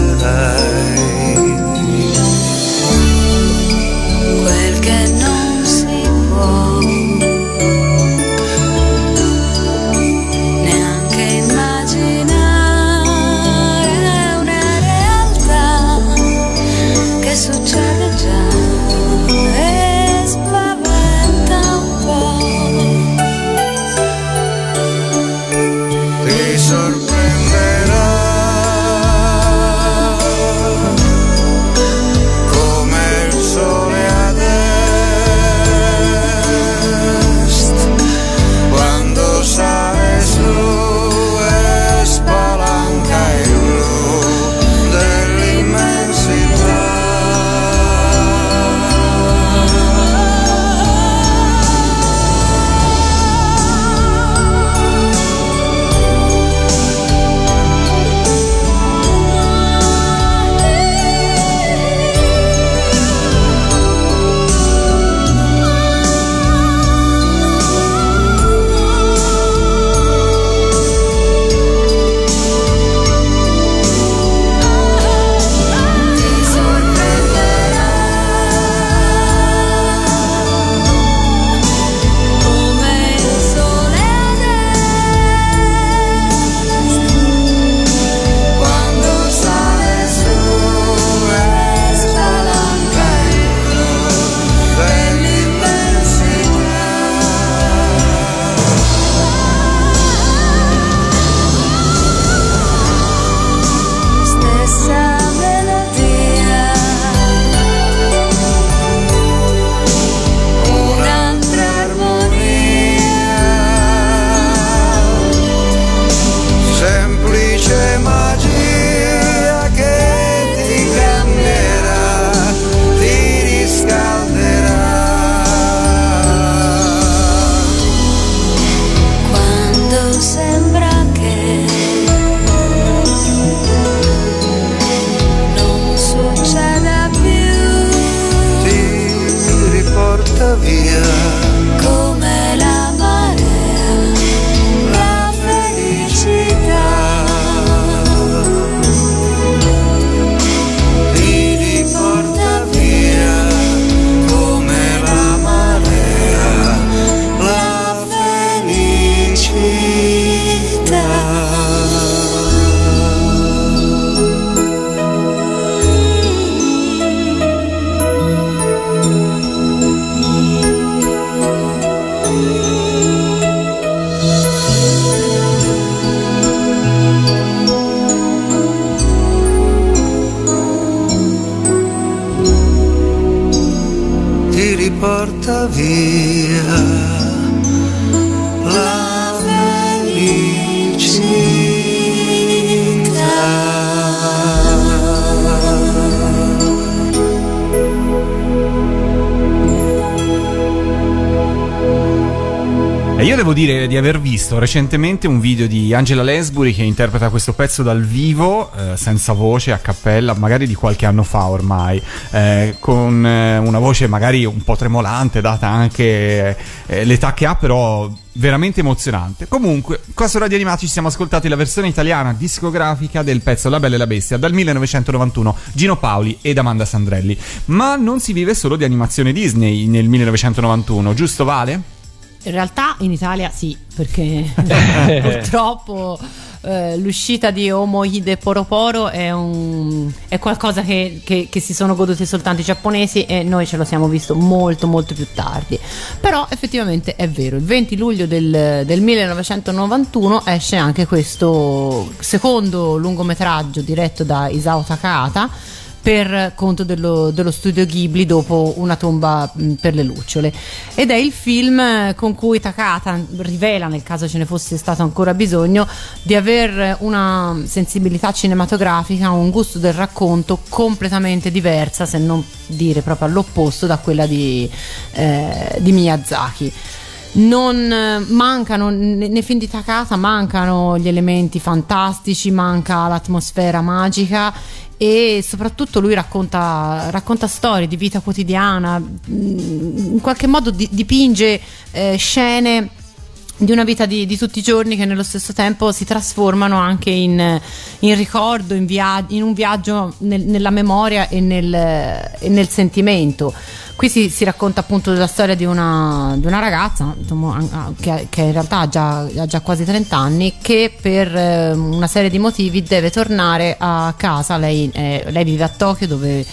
He dire di aver visto recentemente un video di Angela Lansbury che interpreta questo pezzo dal vivo, eh, senza voce, a cappella, magari di qualche anno fa ormai, eh, con eh, una voce magari un po' tremolante, data anche eh, l'età che ha, però veramente emozionante. Comunque, qua su Radio Animati ci siamo ascoltati la versione italiana discografica del pezzo La Bella e la Bestia dal 1991, Gino Paoli ed Amanda Sandrelli. Ma non si vive solo di animazione Disney nel 1991, giusto Vale? In realtà in Italia sì, perché [LAUGHS] purtroppo eh, l'uscita di Homo Hide Poroporo è, un, è qualcosa che, che- che si sono goduti soltanto i giapponesi e noi ce lo siamo visto molto molto più tardi. Però effettivamente è vero, il 20 luglio del, del 1991 esce anche questo secondo lungometraggio diretto da Isao Takahata per conto dello, dello studio Ghibli dopo Una tomba per le lucciole. Ed è il film eh, con cui Takata rivela nel caso ce ne fosse stato ancora bisogno di aver una sensibilità cinematografica un gusto del racconto completamente diversa se non dire proprio all'opposto da quella di, eh, di Miyazaki. Non eh, mancano ne- nei film di Takata mancano gli elementi fantastici manca l'atmosfera magica e soprattutto lui racconta, racconta storie di vita quotidiana mh, in qualche modo di- dipinge eh, scene di una vita di, di tutti i giorni che nello stesso tempo si trasformano anche in, in ricordo, in, via- in un viaggio nel- nella memoria e nel, e nel sentimento. Qui si, si racconta appunto della storia di una, di una ragazza insomma, che, che in realtà ha già, ha già quasi 30 anni che per eh, una serie di motivi deve tornare a casa. Lei, eh, lei vive a Tokyo dove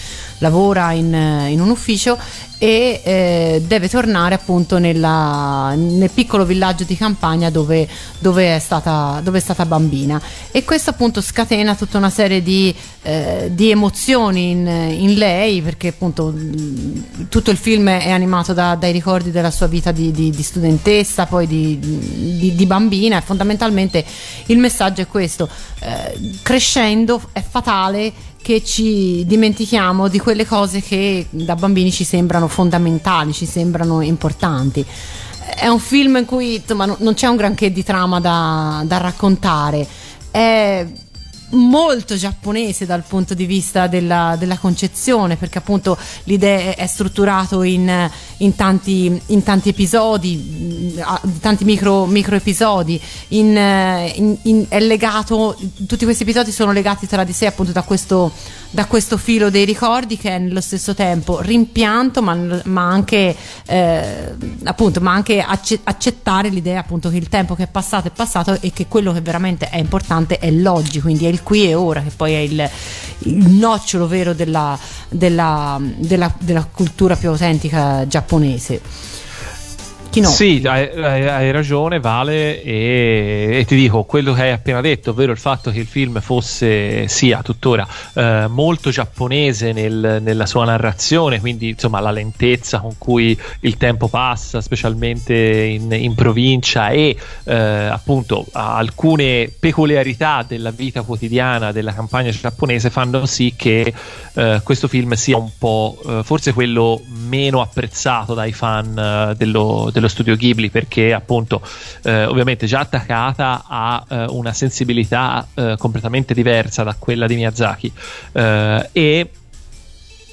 lavora in, in un ufficio e eh, deve tornare appunto nella- nel piccolo villaggio di campagna dove, dove è stata, dove è stata bambina. E questo appunto scatena tutta una serie di, eh, di emozioni in, in lei perché appunto mh, tutto il film è animato da- dai ricordi della sua vita di, di- di studentessa poi di bambina e fondamentalmente il messaggio è questo eh, crescendo è fatale che ci dimentichiamo di quelle cose che da bambini ci sembrano fondamentali, ci sembrano importanti. È un film in cui insomma, non- c'è un granché di trama da, da raccontare, è molto giapponese dal punto di vista della, della concezione perché appunto l'idea è strutturato in, in tanti, in tanti episodi a- tanti micro, micro episodi. Eh, in- è legato tutti questi episodi sono legati tra di sé appunto da questo, da questo filo dei ricordi che è nello stesso tempo rimpianto ma, ma anche eh, appunto ma anche acce- accettare l'idea appunto che il tempo che è passato è passato e che quello che veramente è importante è l'oggi quindi è il qui e ora che poi è il, il nocciolo vero della, della, della- della cultura più autentica giapponese chi no? Sì, hai, hai- ragione, Vale, e, e ti dico quello che hai appena detto, ovvero il fatto che il film fosse, sia tuttora, eh, molto giapponese nel- nella sua narrazione, quindi insomma la lentezza con cui il tempo passa, specialmente in, in provincia, e eh, appunto alcune peculiarità della vita quotidiana della campagna giapponese fanno sì che eh, questo film sia un po' eh, forse quello meno apprezzato dai fan eh, dello, dello studio Ghibli perché appunto eh, ovviamente già Takata ha eh, una sensibilità eh, completamente diversa da quella di Miyazaki. Eh, e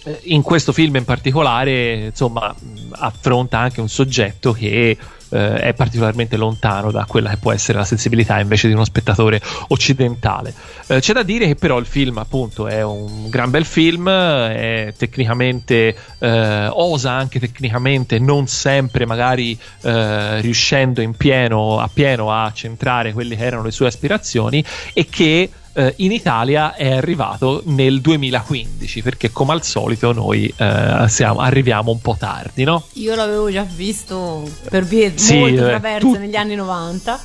eh, in questo film in particolare insomma affronta anche un soggetto che eh, è particolarmente lontano da quella che può essere la sensibilità invece di uno spettatore occidentale. Eh, c'è da dire che però il film appunto è un gran bel film è tecnicamente eh, osa anche tecnicamente non sempre magari eh, riuscendo in pieno, a pieno a centrare quelle che erano le sue aspirazioni e che eh, in Italia è arrivato nel 2015 perché come al solito noi eh, siamo- arriviamo un po' tardi no? io l'avevo già visto per vie Sì, molto eh, traverse tu- negli anni 90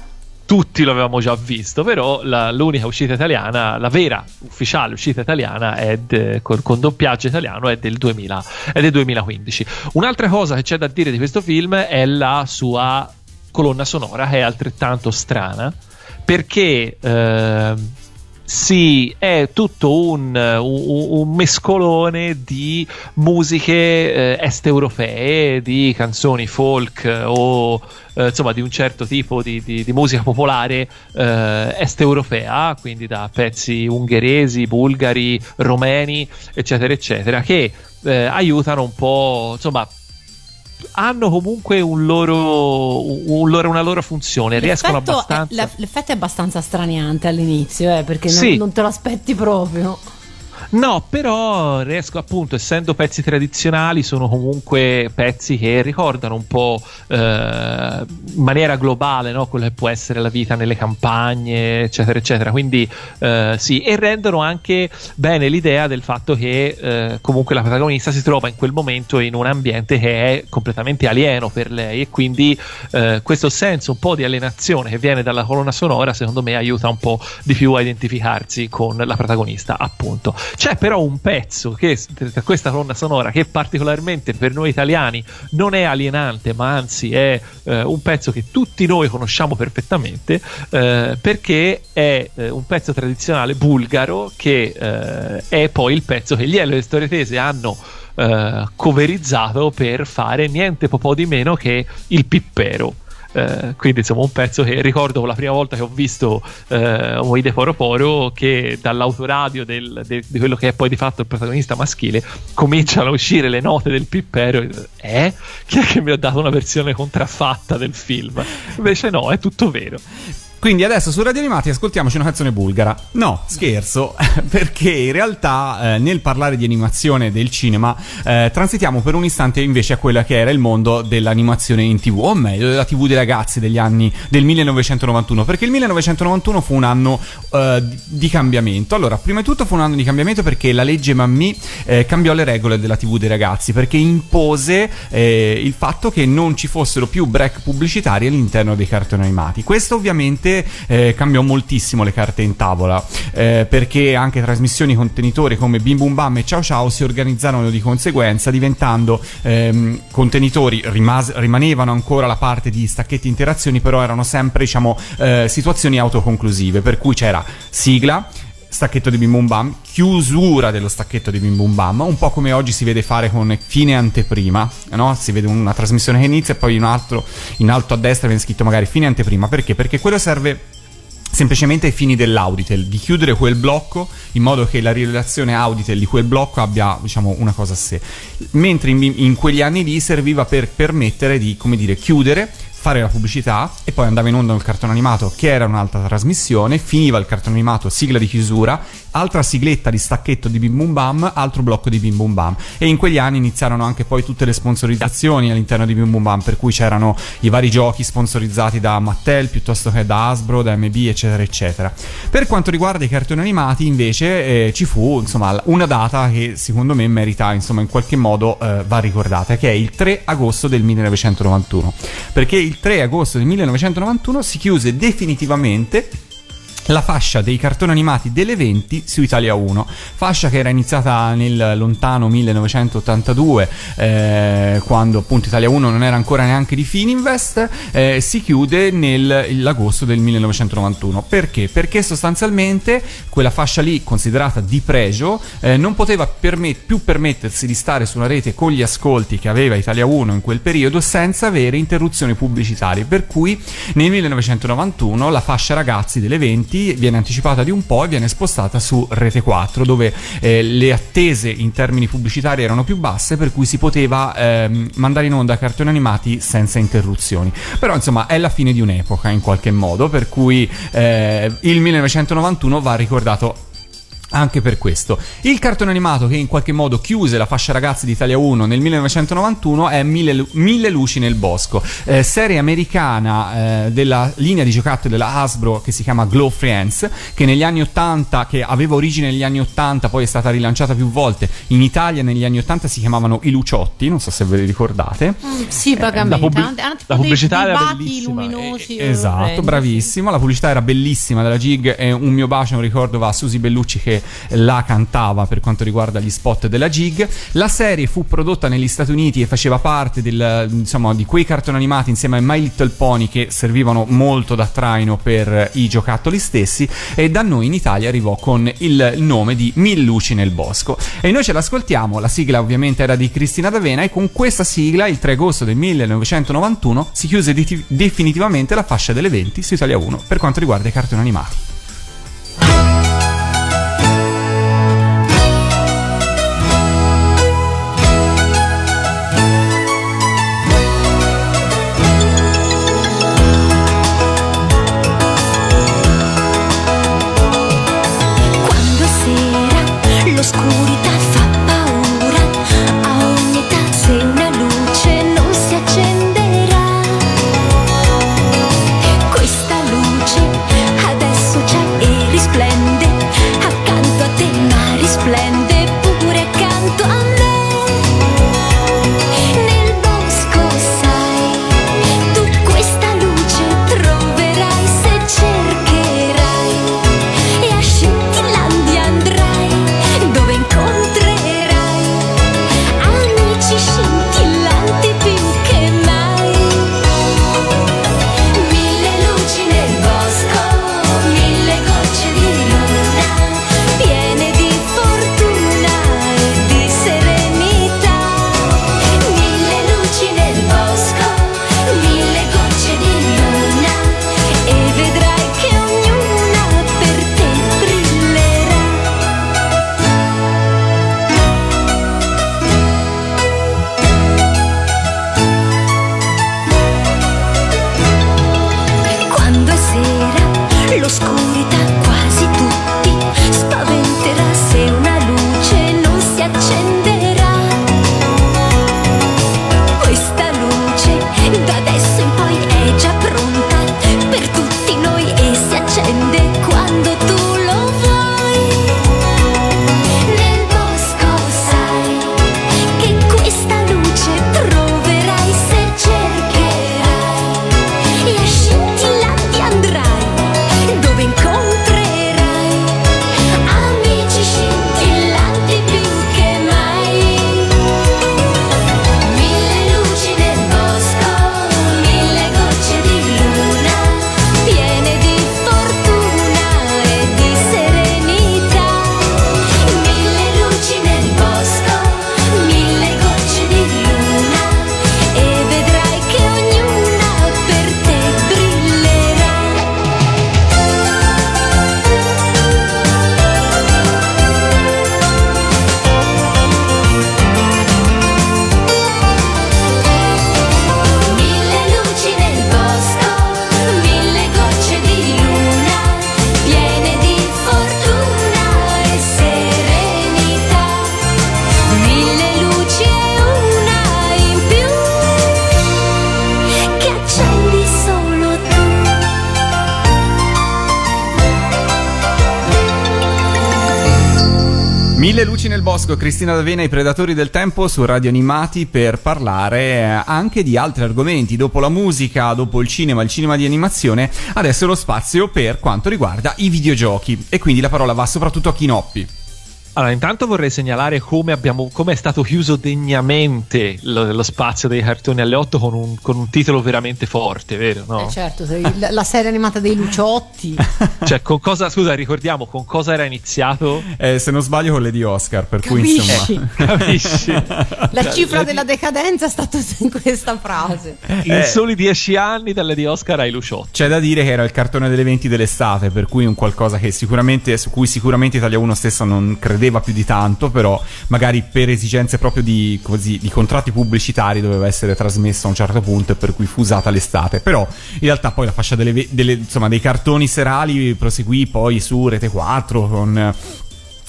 tutti lo avevamo già visto, però la- l'unica uscita italiana, la vera ufficiale uscita italiana è de- con, con doppiaggio italiano è del, 2000, è del 2015. Un'altra cosa che c'è da dire di questo film è la sua colonna sonora che è altrettanto strana perché ehm, sì, è tutto un, un- un mescolone di musiche eh, est europee, di canzoni folk o eh, insomma di un certo tipo di, di- di musica popolare eh, est europea, quindi da pezzi ungheresi, bulgari, romeni, eccetera, eccetera, che eh, aiutano un po', insomma, hanno comunque un loro, un loro- una loro funzione, riescono L'effetto è- abbastanza. la- l'effetto è abbastanza straniante all'inizio, eh, perché non- Sì. non, te lo aspetti proprio. No, però riesco appunto, essendo pezzi tradizionali, sono comunque pezzi che ricordano un po' eh, in maniera globale no? quello che può essere la vita nelle campagne, eccetera, eccetera. Quindi eh, sì, e rendono anche bene l'idea del fatto che eh, comunque la protagonista si trova in quel momento in un ambiente che è completamente alieno per lei e quindi eh, questo senso un po' di alienazione che viene dalla colonna sonora, secondo me aiuta un po' di più a identificarsi con la protagonista, appunto. C'è però un pezzo che questa colonna sonora che particolarmente per noi italiani non è alienante, ma anzi è eh, un pezzo che tutti noi conosciamo perfettamente eh, perché è eh, un pezzo tradizionale bulgaro che eh, è poi il pezzo che gli Elio e le Storie Tese hanno eh, coverizzato per fare niente po' di meno che il pippero. Eh, quindi insomma un pezzo che ricordo la prima volta che ho visto eh, Oide Poro Poro che dall'autoradio del- de- di quello che è poi di fatto il protagonista maschile cominciano a uscire le note del pippero eh? chi è che mi ha dato una versione contraffatta del film invece no è tutto vero Quindi adesso su Radio Animati ascoltiamoci una canzone bulgara. No, scherzo, [LAUGHS] perché in realtà eh, nel parlare di animazione del cinema eh, transitiamo per un istante invece a quella che era il mondo dell'animazione in tv, o meglio della tv dei ragazzi degli anni del 1991, perché il 1991 fu un anno eh, di- cambiamento. Allora, prima di tutto fu un anno di cambiamento perché la legge Mammì eh, cambiò le regole della tv dei ragazzi, perché impose eh, il fatto che non ci fossero più break pubblicitari all'interno dei cartoni animati. Questo ovviamente eh, cambiò moltissimo le carte in tavola, eh, perché anche trasmissioni contenitori come Bim Bum Bam e Ciao Ciao si organizzarono di conseguenza, diventando ehm, contenitori, rimas- rimanevano ancora la parte di stacchetti interazioni, però erano sempre diciamo, eh, situazioni autoconclusive, per cui c'era sigla, stacchetto di Bim Bum Bam, chiusura dello stacchetto di Bim Bum Bam, un po' come oggi si vede fare con fine anteprima, no? Si vede una trasmissione che inizia e poi in, altro, in alto a destra viene scritto magari fine anteprima, perché? Perché quello serve semplicemente ai fini dell'auditel, di chiudere quel blocco in modo che la rilevazione auditel di quel blocco abbia, diciamo, una cosa a sé. Mentre in, in quegli anni lì serviva per permettere di, come dire, chiudere fare la pubblicità e poi andava in onda il cartone animato che era un'altra trasmissione, finiva il cartone animato, sigla di chiusura, altra sigletta di stacchetto di Bim Bum Bam, altro blocco di Bim Bum Bam e in quegli anni iniziarono anche poi tutte le sponsorizzazioni all'interno di Bim Bum Bam per cui c'erano i vari giochi sponsorizzati da Mattel piuttosto che da Hasbro, da MB eccetera eccetera. Per quanto riguarda i cartoni animati invece eh, ci fu insomma una data che secondo me merita insomma in qualche modo eh, va ricordata che è il 3 agosto del 1991 perché il 3 agosto del 1991 si chiuse definitivamente la fascia dei cartoni animati delle 20 su Italia 1, fascia che era iniziata nel lontano 1982, eh, quando appunto Italia 1 non era ancora neanche di Fininvest, eh, si chiude nell'agosto del 1991. Perché? Perché sostanzialmente quella fascia lì, considerata di pregio, eh, non poteva permet- più permettersi di stare sulla rete con gli ascolti che aveva Italia 1 in quel periodo senza avere interruzioni pubblicitarie, per cui nel 1991 la fascia ragazzi delle 20 viene anticipata di un po' e viene spostata su Rete 4 dove eh, le attese in termini pubblicitari erano più basse per cui si poteva ehm, mandare in onda cartoni animati senza interruzioni. Però insomma è la fine di un'epoca in qualche modo per cui eh, il 1991 va ricordato Anche per questo. Il cartone animato che in qualche modo chiuse la fascia ragazzi di Italia 1 nel 1991 è Mille, Lu- Mille luci nel bosco, eh, serie americana eh, della linea di giocattoli della Hasbro che si chiama Glow Friends, che negli anni 80, che aveva origine negli anni 80, poi è stata rilanciata più volte. In Italia negli anni 80 si chiamavano I Luciotti, non so se ve li ricordate. Sì, vagamente. la pubbi- Hanno tipo la pubblicità dei era bellissima. luminosi. Esatto, orrendi. bravissimo. La pubblicità era bellissima della Gig e un mio bacio, un ricordo va a Susi Bellucci che la cantava per quanto riguarda gli spot della Gig. La serie fu prodotta negli Stati Uniti e faceva parte del, insomma, di quei cartoni animati insieme a My Little Pony che servivano molto da traino per i giocattoli stessi e da noi in Italia arrivò con il nome di Mil luci nel bosco. E noi ce l'ascoltiamo, la sigla ovviamente era di Cristina D'Avena e con questa sigla il 3 agosto del 1991 si chiuse di- definitivamente la fascia delle 20 su Italia 1 per quanto riguarda i cartoni animati. Bosco, Cristina D'Avena, i predatori del tempo su Radio Animati per parlare eh, anche di altri argomenti. Dopo la musica, dopo il cinema, il cinema di animazione, adesso lo spazio per quanto riguarda i videogiochi. E quindi la parola va soprattutto a Chinoppi. Allora, intanto vorrei segnalare come, abbiamo, come è stato chiuso degnamente lo, lo spazio dei cartoni alle 8 con un, con un titolo veramente forte, vero? No? Eh, certo, la, la serie animata dei Luciotti. [LAUGHS] Cioè, con cosa, scusa, ricordiamo con cosa era iniziato? Eh, se non sbaglio, con le di Oscar, per Capisci? cui insomma. [LAUGHS] Capisci? La cifra della decadenza è stata [LAUGHS] in questa frase. In Eh. soli dieci anni dalle di Oscar ai Luciotti. C'è da dire che era il cartone delle 20 dell'estate, per cui un qualcosa che sicuramente, su cui sicuramente Italia 1 stessa non credeva più di tanto, però magari per esigenze proprio di, così, di contratti pubblicitari doveva essere trasmesso a un certo punto e per cui fu usata l'estate. Però in realtà poi la fascia delle delle- insomma, dei cartoni serali proseguì poi su Rete 4 con...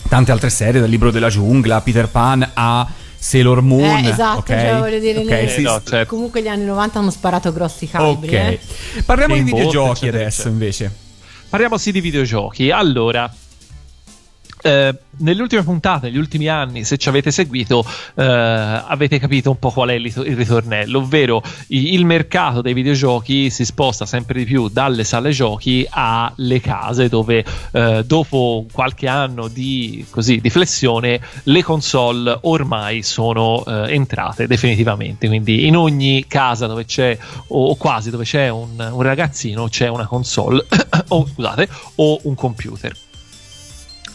tante altre serie, dal libro della giungla, Peter Pan a Sailor Moon. Eh, esatto, ok? cioè, voglio dire, Ok, le- sì, no, certo. comunque gli anni 90 hanno sparato grossi calibri. ok. eh. Parliamo di Steamboat, videogiochi eccetera, adesso eccetera. invece. Parliamo sì di videogiochi. Allora, eh, nelle ultime puntate, negli ultimi anni, se ci avete seguito, eh, avete capito un po' qual è il il ritornello, ovvero i- il mercato dei videogiochi si sposta sempre di più dalle sale giochi alle case, dove eh, dopo qualche anno di, così, di flessione, le console ormai sono eh, entrate definitivamente. Quindi in ogni casa dove c'è, o, o quasi dove c'è un, un ragazzino, c'è una console, [COUGHS] o scusate, o un computer.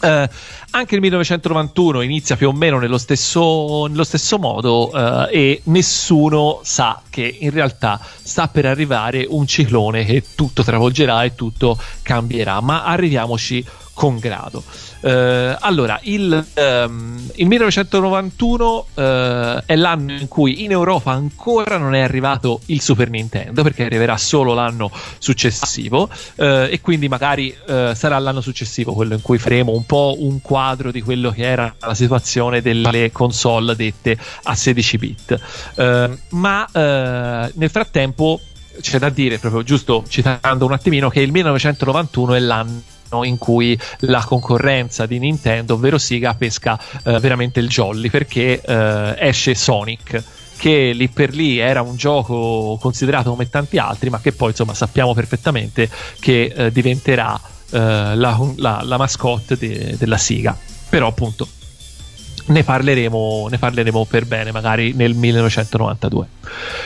Eh, anche il 1991 inizia più o meno nello stesso, nello stesso modo eh, e nessuno sa che in realtà sta per arrivare un ciclone che tutto travolgerà e tutto cambierà, ma arriviamoci con grado. Eh, allora, il, ehm, il 1991 eh, è l'anno in cui in Europa ancora non è arrivato il Super Nintendo, perché arriverà solo l'anno successivo, eh, e quindi magari eh, sarà l'anno successivo quello in cui faremo un po' un quadro di quello che era la situazione delle console dette a 16 bit. Eh, ma eh, nel frattempo c'è da dire, proprio giusto citando un attimino, che il 1991 è l'anno in cui la concorrenza di Nintendo, ovvero Sega, pesca eh, veramente il jolly perché eh, esce Sonic che lì per lì era un gioco considerato come tanti altri, ma che poi insomma sappiamo perfettamente che eh, diventerà eh, la, la- la mascotte de- della Sega. Però appunto ne parleremo, ne parleremo per bene magari nel 1992.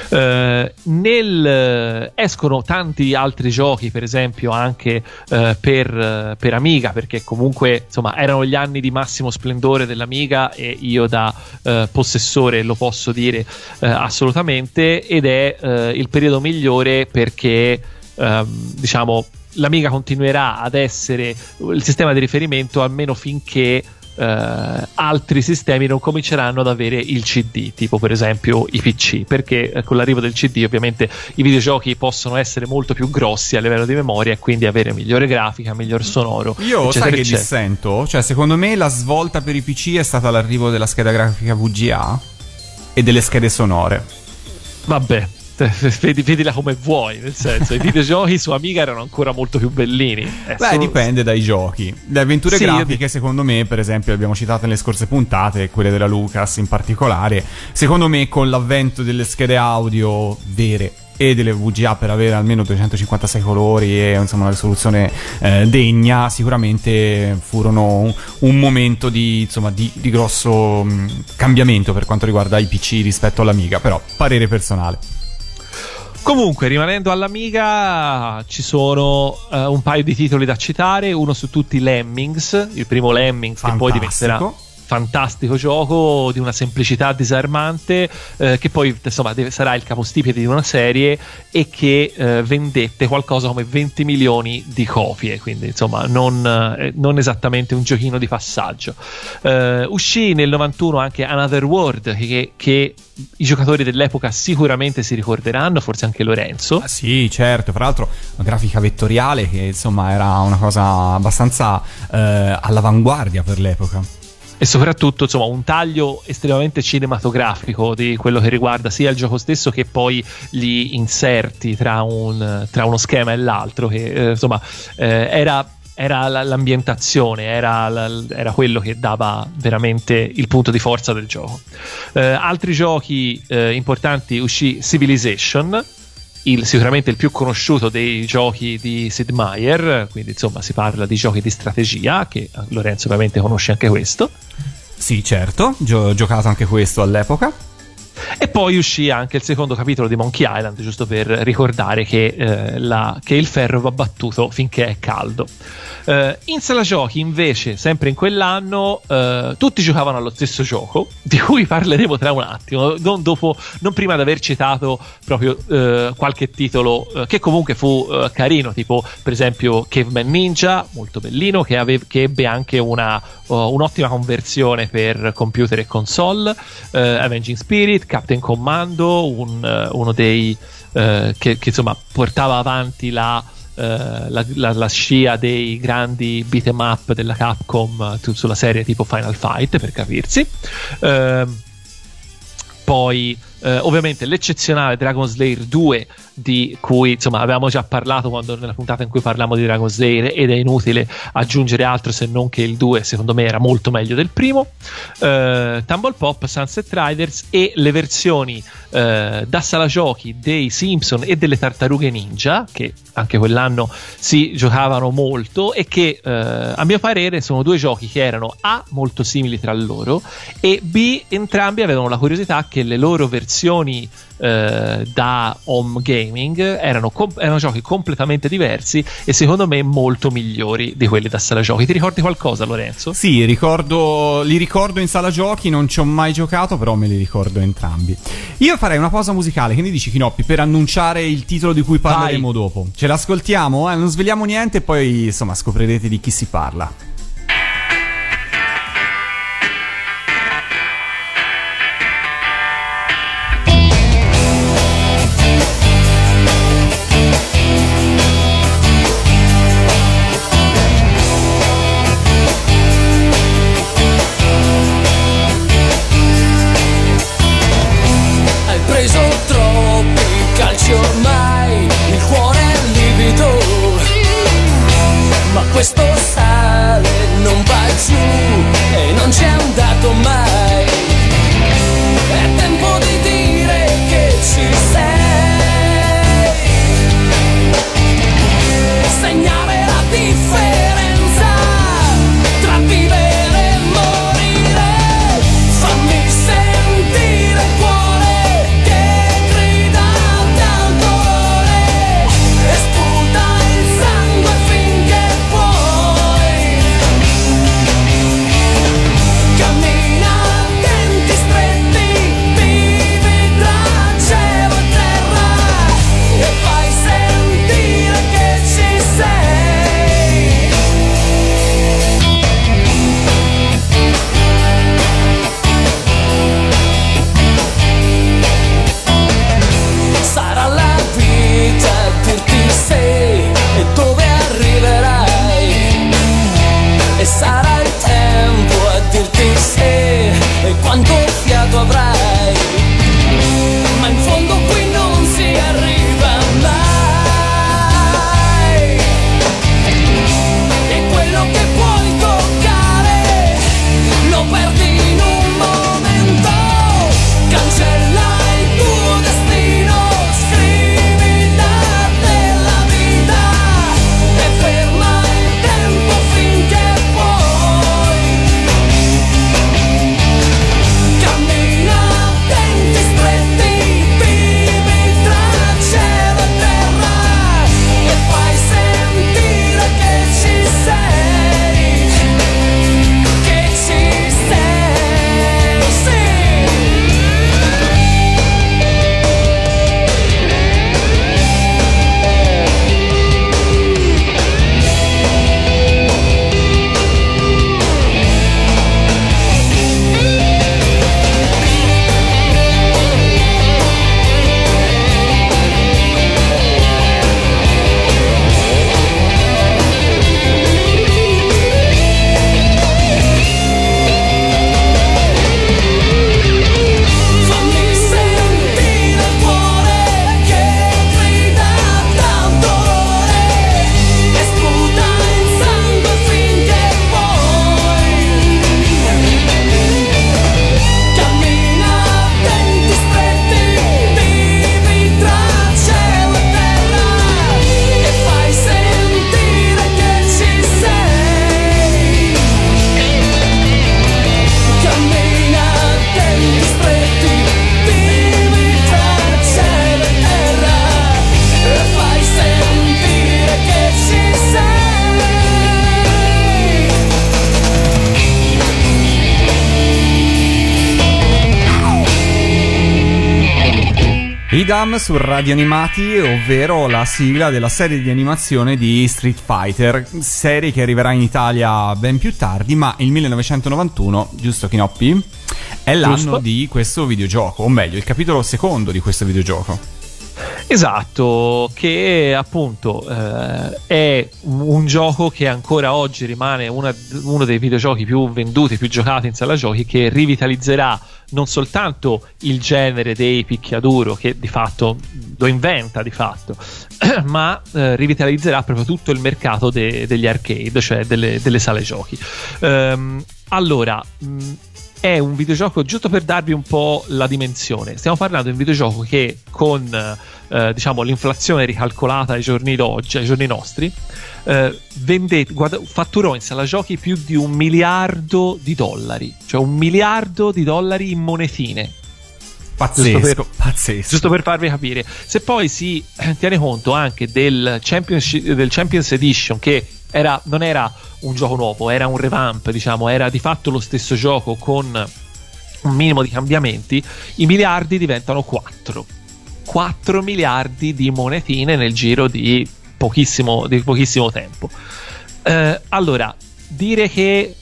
Eh, nel, eh, escono tanti altri giochi, per esempio anche eh, per, eh, per Amiga, perché comunque insomma erano gli anni di massimo splendore dell'Amiga e io da eh, possessore lo posso dire eh, assolutamente ed è il periodo migliore perché ehm, diciamo l'Amiga continuerà ad essere il sistema di riferimento almeno finché eh, altri sistemi non cominceranno ad avere il CD, tipo per esempio i PC, perché eh, con l'arrivo del CD ovviamente i videogiochi possono essere molto più grossi a livello di memoria e quindi avere migliore grafica, miglior sonoro. Io eccetera, sai che eccetera. dissento? Cioè, secondo me la svolta per i PC è stata l'arrivo della scheda grafica VGA e delle schede sonore. Vabbè. [LAUGHS] Vedi, vedila come vuoi, nel senso, i videogiochi su Amiga erano ancora molto più bellini. È Beh, solo- dipende dai giochi. Le avventure Sì, io grafiche, secondo me, per esempio, le abbiamo citate nelle scorse puntate, quelle della Lucas in particolare. Secondo me, con l'avvento delle schede audio vere e delle VGA per avere almeno 256 colori e insomma una risoluzione eh, degna, sicuramente furono un, un momento di, insomma, di, di grosso mh, cambiamento per quanto riguarda i PC rispetto all'Amiga. Però, parere personale. Comunque, rimanendo all'Amiga, ci sono eh, un paio di titoli da citare. Uno su tutti, Lemmings. Il primo Lemmings, che poi diventerà Fantastico. gioco di una semplicità disarmante, eh, che poi insomma deve- sarà il capostipite di una serie e che eh, vendette qualcosa come 20 milioni di copie. Quindi, insomma, non, eh, non esattamente un giochino di passaggio. Eh, uscì nel 91 anche Another World, che, che i giocatori dell'epoca sicuramente si ricorderanno, forse anche Lorenzo. Ah, sì, certo, fra l'altro una grafica vettoriale che insomma era una cosa abbastanza eh, all'avanguardia per l'epoca. E soprattutto insomma un taglio estremamente cinematografico di quello che riguarda sia il gioco stesso che poi gli inserti tra, un- tra uno schema e l'altro che eh, insomma eh, era era la- l'ambientazione, era, era quello che dava veramente il punto di forza del gioco. Eh, altri giochi eh, importanti uscì Civilization, il- sicuramente il più conosciuto dei giochi di Sid Meier, quindi insomma si parla di giochi di strategia, che Lorenzo ovviamente conosce anche questo. Sì, certo, gio- giocato anche questo all'epoca. E poi uscì anche il secondo capitolo di Monkey Island, giusto per ricordare che, eh, la- che il ferro va battuto finché è caldo. Eh, in sala giochi, invece, sempre in quell'anno, eh, tutti giocavano allo stesso gioco, [LAUGHS] di cui parleremo tra un attimo, non, dopo, non prima di aver citato proprio eh, qualche titolo che comunque fu carino, tipo per esempio Caveman Ninja, molto bellino, che, ave- che ebbe anche una, un'ottima conversione per computer e console, Avenging Spirit, Captain Commando, un, uno dei che, che, insomma portava avanti la la, la- la scia dei grandi beat 'em up della Capcom eh, sulla serie tipo Final Fight, per capirsi. Ehm, poi eh, ovviamente l'eccezionale Dragon Slayer 2 di cui insomma avevamo già parlato quando nella puntata in cui parliamo di Dragon Slayer ed è inutile aggiungere altro se non che il 2 secondo me era molto meglio del primo. Eh, Tumble Pop, Sunset Riders e le versioni eh, da sala giochi dei Simpson e delle Tartarughe Ninja che anche quell'anno si giocavano molto e che eh, a mio parere sono due giochi che erano A molto simili tra loro e B entrambi avevano la curiosità che le loro versioni eh, da home gaming erano, com- erano giochi completamente diversi e secondo me molto migliori di quelli da sala giochi. Ti ricordi qualcosa, Lorenzo? Sì, ricordo, li ricordo in sala giochi, non ci ho mai giocato, però me li ricordo entrambi. Io farei una pausa musicale, che ne dici Kinoppi, per annunciare il titolo di cui parleremo dopo. Ce l'ascoltiamo, eh? non sveliamo niente e poi insomma scoprirete di chi si parla. Idam su Radio Animati, ovvero la sigla della serie di animazione di Street Fighter, serie che arriverà in Italia ben più tardi, ma il 1991, giusto Kinoppi? È l'anno Giusto. di questo videogioco, o meglio, il capitolo secondo di questo videogioco. Esatto, che appunto eh, è un, gioco che ancora oggi rimane una- uno dei videogiochi più venduti, più giocati in sala giochi, che rivitalizzerà non soltanto il genere dei picchiaduro, che di fatto lo inventa di fatto, [CLEARS THROAT] ma eh, rivitalizzerà proprio tutto il mercato de- degli arcade, cioè delle, delle sale giochi. Ehm, allora, mh, è un videogioco, giusto per darvi un po' la dimensione, stiamo parlando di un videogioco che con eh, diciamo, l'inflazione ricalcolata ai giorni d'oggi, ai giorni nostri, eh, vende- guarda- fatturò in sala giochi più di un miliardo di dollari, cioè un miliardo di dollari in monetine. Pazzesco, Giusto per- pazzesco. Giusto per farvi capire, se poi si eh, tiene conto anche del, Championship- del Champions Edition, che era- non era un gioco nuovo, era un revamp, diciamo, era di fatto lo stesso gioco con un minimo di cambiamenti, i miliardi diventano 4. 4 miliardi di monetine nel giro di pochissimo, di pochissimo tempo. Eh, allora, dire che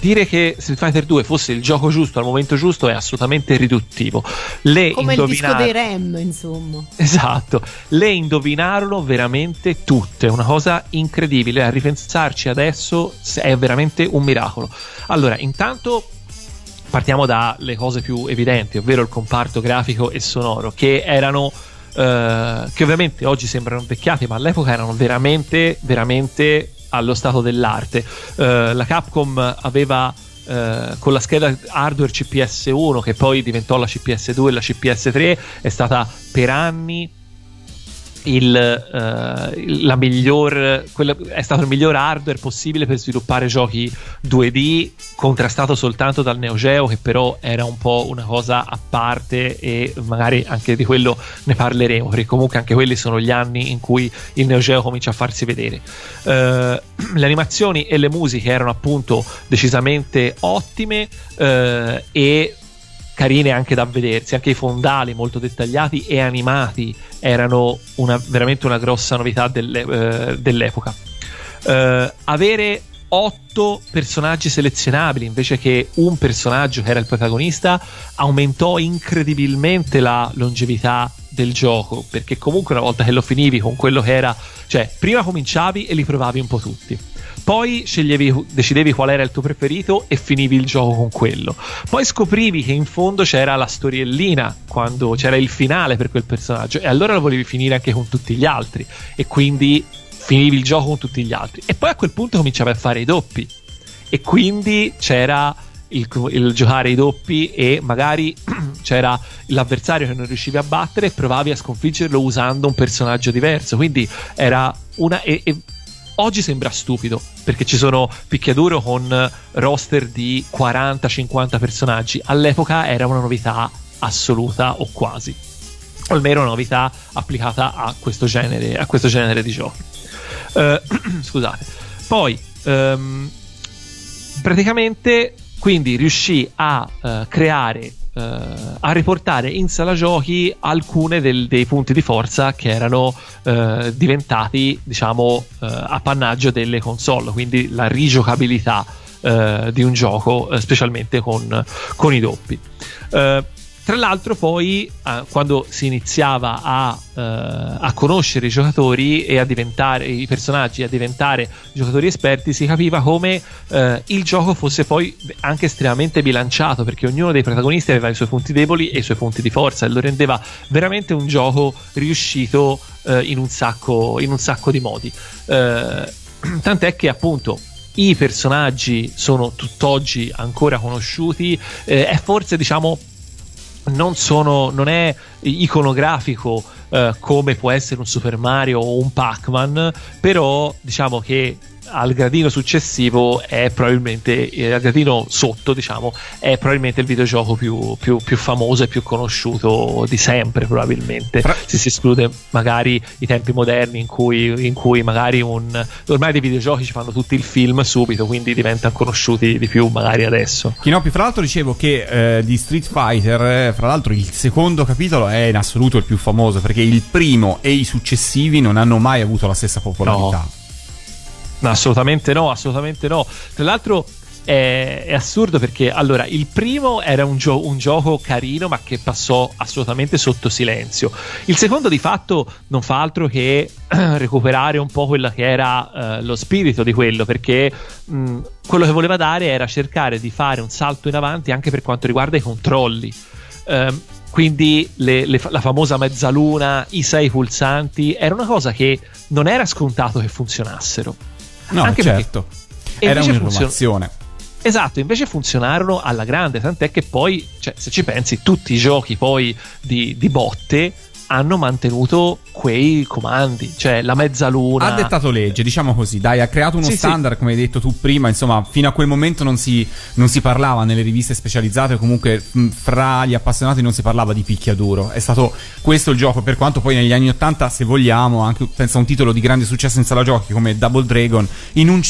dire che Street Fighter 2 fosse il gioco giusto al momento giusto è assolutamente riduttivo. Le Come il disco dei Rem, insomma. Esatto, le indovinarono veramente tutte, una cosa incredibile, a ripensarci adesso è veramente un miracolo. Allora, intanto partiamo dalle cose più evidenti, ovvero il comparto grafico e sonoro, che erano eh, che ovviamente oggi sembrano invecchiati, ma all'epoca erano veramente, veramente allo stato dell'arte. Eh, la Capcom aveva eh, con la scheda hardware CPS1 che poi diventò la CPS2 e la CPS3 è stata per anni il, eh, miglior quella- è stato il miglior hardware possibile per sviluppare giochi 2D contrastato soltanto dal Neo Geo che però era un po' una cosa a parte e magari anche di quello ne parleremo perché comunque anche quelli sono gli anni in cui il Neo Geo comincia a farsi vedere. Eh, [CLEARS THROAT] le animazioni e le musiche erano appunto decisamente ottime eh, e carine anche da vedersi, anche i fondali molto dettagliati e animati erano una- veramente una grossa novità delle- eh, dell'epoca. Eh, avere otto personaggi selezionabili invece che un personaggio che era il protagonista aumentò incredibilmente la longevità del gioco perché comunque una volta che lo finivi con quello che era cioè prima cominciavi e li provavi un po' tutti poi decidevi qual era il tuo preferito e finivi il gioco con quello. Poi scoprivi che in fondo c'era la storiellina, quando c'era il finale per quel personaggio, e allora lo volevi finire anche con tutti gli altri, e quindi finivi il gioco con tutti gli altri. E poi a quel punto cominciavi a fare i doppi, e quindi c'era il, il giocare i doppi e magari [CLEARS THROAT] c'era l'avversario che non riuscivi a battere e provavi a sconfiggerlo usando un personaggio diverso. Quindi era una. E, e oggi sembra stupido perché ci sono picchiaduro con roster di 40-50 personaggi. All'epoca era una novità assoluta o quasi. O almeno una novità applicata a questo genere, a questo genere di giochi. Eh, [CLEARS THROAT] scusate. Poi, ehm, praticamente, quindi riuscì a eh, creare, eh, a riportare in sala giochi alcune del- dei punti di forza che erano eh, diventati, diciamo, eh, appannaggio delle console, quindi la rigiocabilità eh, di un gioco, eh, specialmente con, con i doppi. Tra l'altro, poi, eh, quando si iniziava a, eh, a conoscere i giocatori e a diventare i personaggi, a diventare giocatori esperti, si capiva come eh, il gioco fosse poi anche estremamente bilanciato, perché ognuno dei protagonisti aveva i suoi punti deboli e i suoi punti di forza, e lo rendeva veramente un gioco riuscito eh, in, un sacco, in un sacco di modi. Eh, [CLEARS THROAT] tant'è che, appunto, i personaggi sono tutt'oggi ancora conosciuti, eh, è forse diciamo non, sono, non è iconografico eh, come può essere un Super Mario o un Pac-Man, però diciamo che al gradino successivo è probabilmente eh, al gradino sotto diciamo è probabilmente il videogioco più, più- più famoso e più conosciuto di sempre probabilmente. Se si esclude magari i tempi moderni in cui, in cui magari un ormai dei videogiochi ci fanno tutti il film subito quindi diventano conosciuti di più magari adesso. Chinoppi, fra l'altro dicevo che eh, di Street Fighter, eh, fra l'altro il secondo capitolo è in assoluto il più famoso perché il primo e i successivi non hanno mai avuto la stessa popolarità. No, assolutamente no, assolutamente no. Tra l'altro, è, è assurdo perché allora il primo era un, gio- un gioco carino ma che passò assolutamente sotto silenzio. Il secondo di fatto non fa altro che [CLEARS THROAT] recuperare un po' quello che era eh, lo spirito di quello perché mh, quello che voleva dare era cercare di fare un salto in avanti anche per quanto riguarda i controlli. Ehm, quindi le- le- la famosa mezzaluna, i sei pulsanti, era una cosa che non era scontato che funzionassero. No, Anche perché- certo. e Era invece un'innovazione. Esatto, invece funzionarono alla grande, tant'è che poi, cioè, se ci pensi, tutti i giochi poi di, di botte hanno mantenuto quei comandi, cioè la mezzaluna. Ha dettato legge, diciamo così, dai, ha creato uno Sì, sì. standard, come hai detto tu prima, insomma, fino a quel momento non si, non si parlava nelle riviste specializzate, comunque mh, fra gli appassionati non si parlava di picchiaduro. È stato questo il gioco, per quanto poi negli anni 80, se vogliamo, anche penso a un titolo di grande successo in sala giochi come Double Dragon, in un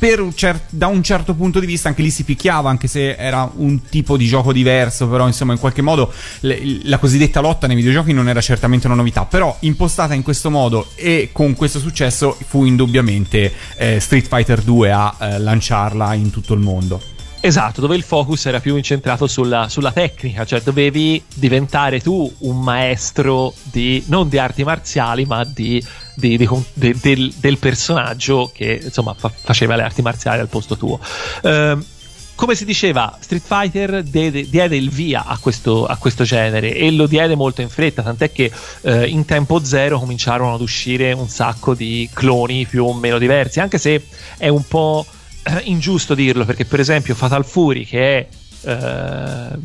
un cer- da un certo punto di vista anche lì si picchiava, anche se era un tipo di gioco diverso, però insomma in qualche modo le- la cosiddetta lotta nei videogiochi non era certamente una novità, però impostata in questo modo e con questo successo fu indubbiamente eh, Street Fighter 2 a eh, lanciarla in tutto il mondo. Esatto, dove il focus era più incentrato sulla, sulla tecnica, cioè dovevi diventare tu un maestro di, non di arti marziali, ma di, di- de- del, del personaggio che insomma fa- faceva le arti marziali al posto tuo. Ehm, come si diceva, Street Fighter diede, diede il via a questo, a questo genere e lo diede molto in fretta, tant'è che eh, in tempo zero cominciarono ad uscire un sacco di cloni più o meno diversi, anche se è un po' eh, ingiusto dirlo, perché per esempio Fatal Fury, che è eh,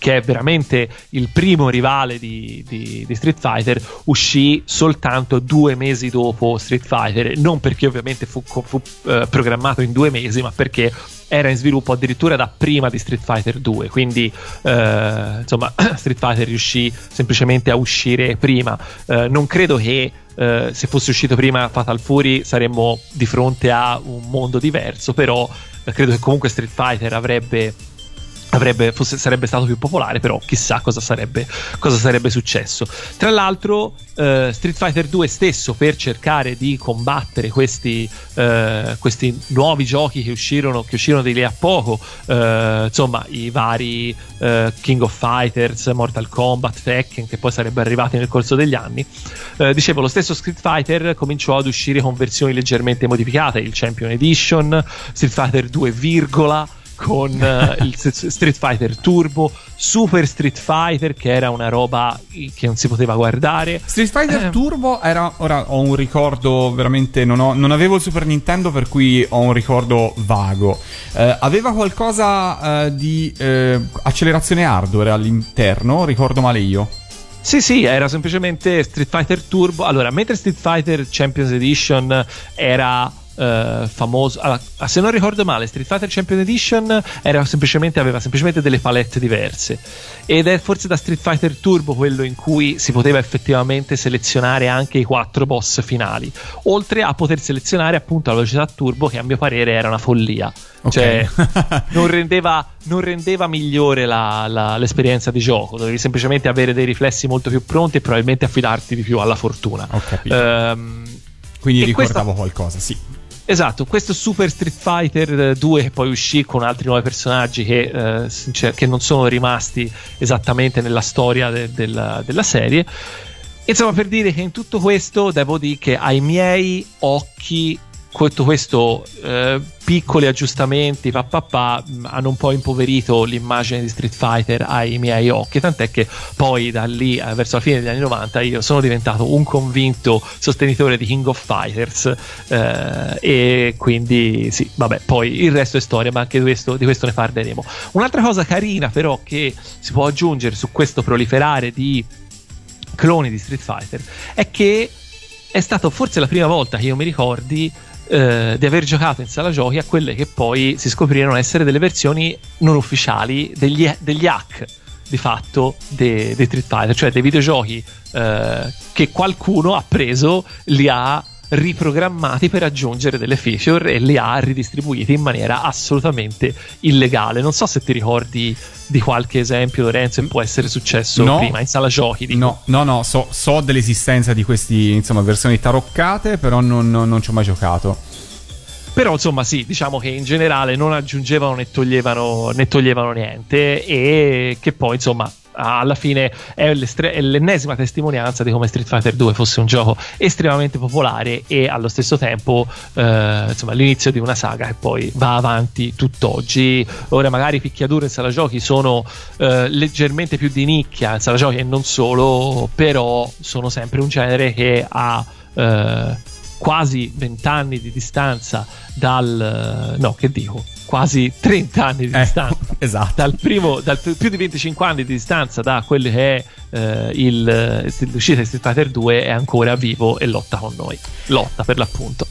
che è veramente il primo rivale di, di- di Street Fighter, uscì soltanto due mesi dopo Street Fighter, non perché ovviamente fu, fu, eh, programmato in due mesi, ma perché era in sviluppo addirittura da prima di Street Fighter 2, quindi eh, insomma [CLEARS THROAT] Street Fighter riuscì semplicemente a uscire prima. Eh, non credo che eh, se fosse uscito prima Fatal Fury saremmo di fronte a un mondo diverso, però eh, credo che comunque Street Fighter avrebbe avrebbe, fosse- sarebbe stato più popolare, però chissà cosa sarebbe, cosa sarebbe successo. Tra l'altro, eh, Street Fighter 2 stesso, per cercare di combattere questi, eh, questi nuovi giochi che uscirono, che uscirono di lì a poco, eh, insomma, i vari eh, King of Fighters, Mortal Kombat, Tekken, che poi sarebbero arrivati nel corso degli anni. Eh, dicevo, lo stesso Street Fighter cominciò ad uscire con versioni leggermente modificate, il Champion Edition, Street Fighter 2, virgola con eh, il Street Fighter Turbo, Super Street Fighter che era una roba che non si poteva guardare. Street Fighter Eh. Turbo era. Ora ho un ricordo veramente. Non, ho- non avevo il Super Nintendo, per cui ho un ricordo vago. Eh, aveva qualcosa eh, di eh, accelerazione hardware all'interno? Ricordo male io. Sì, sì, era semplicemente Street Fighter Turbo. Allora, mentre Street Fighter Champions Edition era eh, famoso, allora, se non ricordo male, Street Fighter Champions Edition era semplicemente, aveva semplicemente delle palette diverse. Ed è forse da Street Fighter Turbo quello in cui si poteva effettivamente selezionare anche i quattro boss finali, oltre a poter selezionare appunto la velocità turbo, che a mio parere era una follia. Ok. Cioè, [LAUGHS] non rendeva, non rendeva migliore la- la- l'esperienza di gioco. Dovevi semplicemente avere dei riflessi molto più pronti e probabilmente affidarti di più alla fortuna. Ho capito. Ehm, Quindi ricordavo questa- qualcosa, sì. Esatto, questo Super Street Fighter 2 che poi uscì con altri nuovi personaggi che, eh, sincer- che non sono rimasti esattamente nella storia de- della, della serie. Insomma, per dire che in tutto questo devo dire che ai miei occhi tutto questo eh, piccoli aggiustamenti pa, pa, pa, mh, hanno un po' impoverito l'immagine di Street Fighter ai miei occhi tant'è che poi da lì eh, verso la fine degli anni 90 io sono diventato un convinto sostenitore di King of Fighters eh, e quindi sì vabbè poi il resto è storia ma anche di questo, di questo ne parleremo. Un'altra cosa carina però che si può aggiungere su questo proliferare di cloni di Street Fighter è che è stato forse la prima volta che io mi ricordi eh, di aver giocato in sala giochi a quelle che poi si scoprirono essere delle versioni non ufficiali degli, degli hack di fatto dei dei Street Fighter, cioè dei videogiochi eh, che qualcuno ha preso, li ha riprogrammati per aggiungere delle feature e li ha ridistribuiti in maniera assolutamente illegale. Non so se ti ricordi di qualche esempio, Lorenzo, che può essere successo No. prima in sala giochi. dico. No, no, no, so, so dell'esistenza di insomma, versioni taroccate, però non, non- non ci ho mai giocato. Però insomma sì, diciamo che in generale non aggiungevano né toglievano, né toglievano niente e che poi insomma alla fine è, è, l'ennesima testimonianza di come Street Fighter 2 fosse un gioco estremamente popolare e allo stesso tempo eh, insomma l'inizio di una saga che poi va avanti tutt'oggi. Ora magari picchiadure in sala giochi sono eh, leggermente più di nicchia in sala giochi e non solo però sono sempre un genere che ha eh, quasi 20 anni di distanza dal no che dico quasi 30 anni di Eh, distanza. [LAUGHS] esatto. dal primo dal più di 25 anni di distanza da quello che è eh, il, eh, l'uscita di Street Fighter 2 è ancora vivo e lotta con noi. Lotta per l'appunto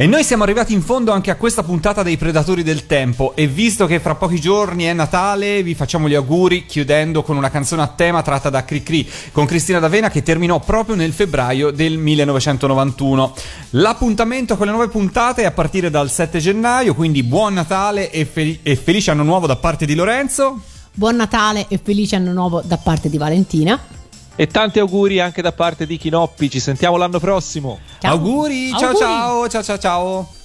E noi siamo arrivati in fondo anche a questa puntata dei Predatori del Tempo e visto che fra pochi giorni è Natale vi facciamo gli auguri chiudendo con una canzone a tema tratta da Cricri con Cristina D'Avena che terminò proprio nel febbraio del 1991. L'appuntamento con le nuove puntate è a partire dal 7 gennaio, quindi buon Natale e, fel- e felice anno nuovo da parte di Lorenzo. Buon Natale e felice anno nuovo da parte di Valentina. E tanti auguri anche da parte di Chinoppi ci sentiamo l'anno prossimo Ciao. Auguri, ciao Auguri. ciao, ciao ciao ciao. Che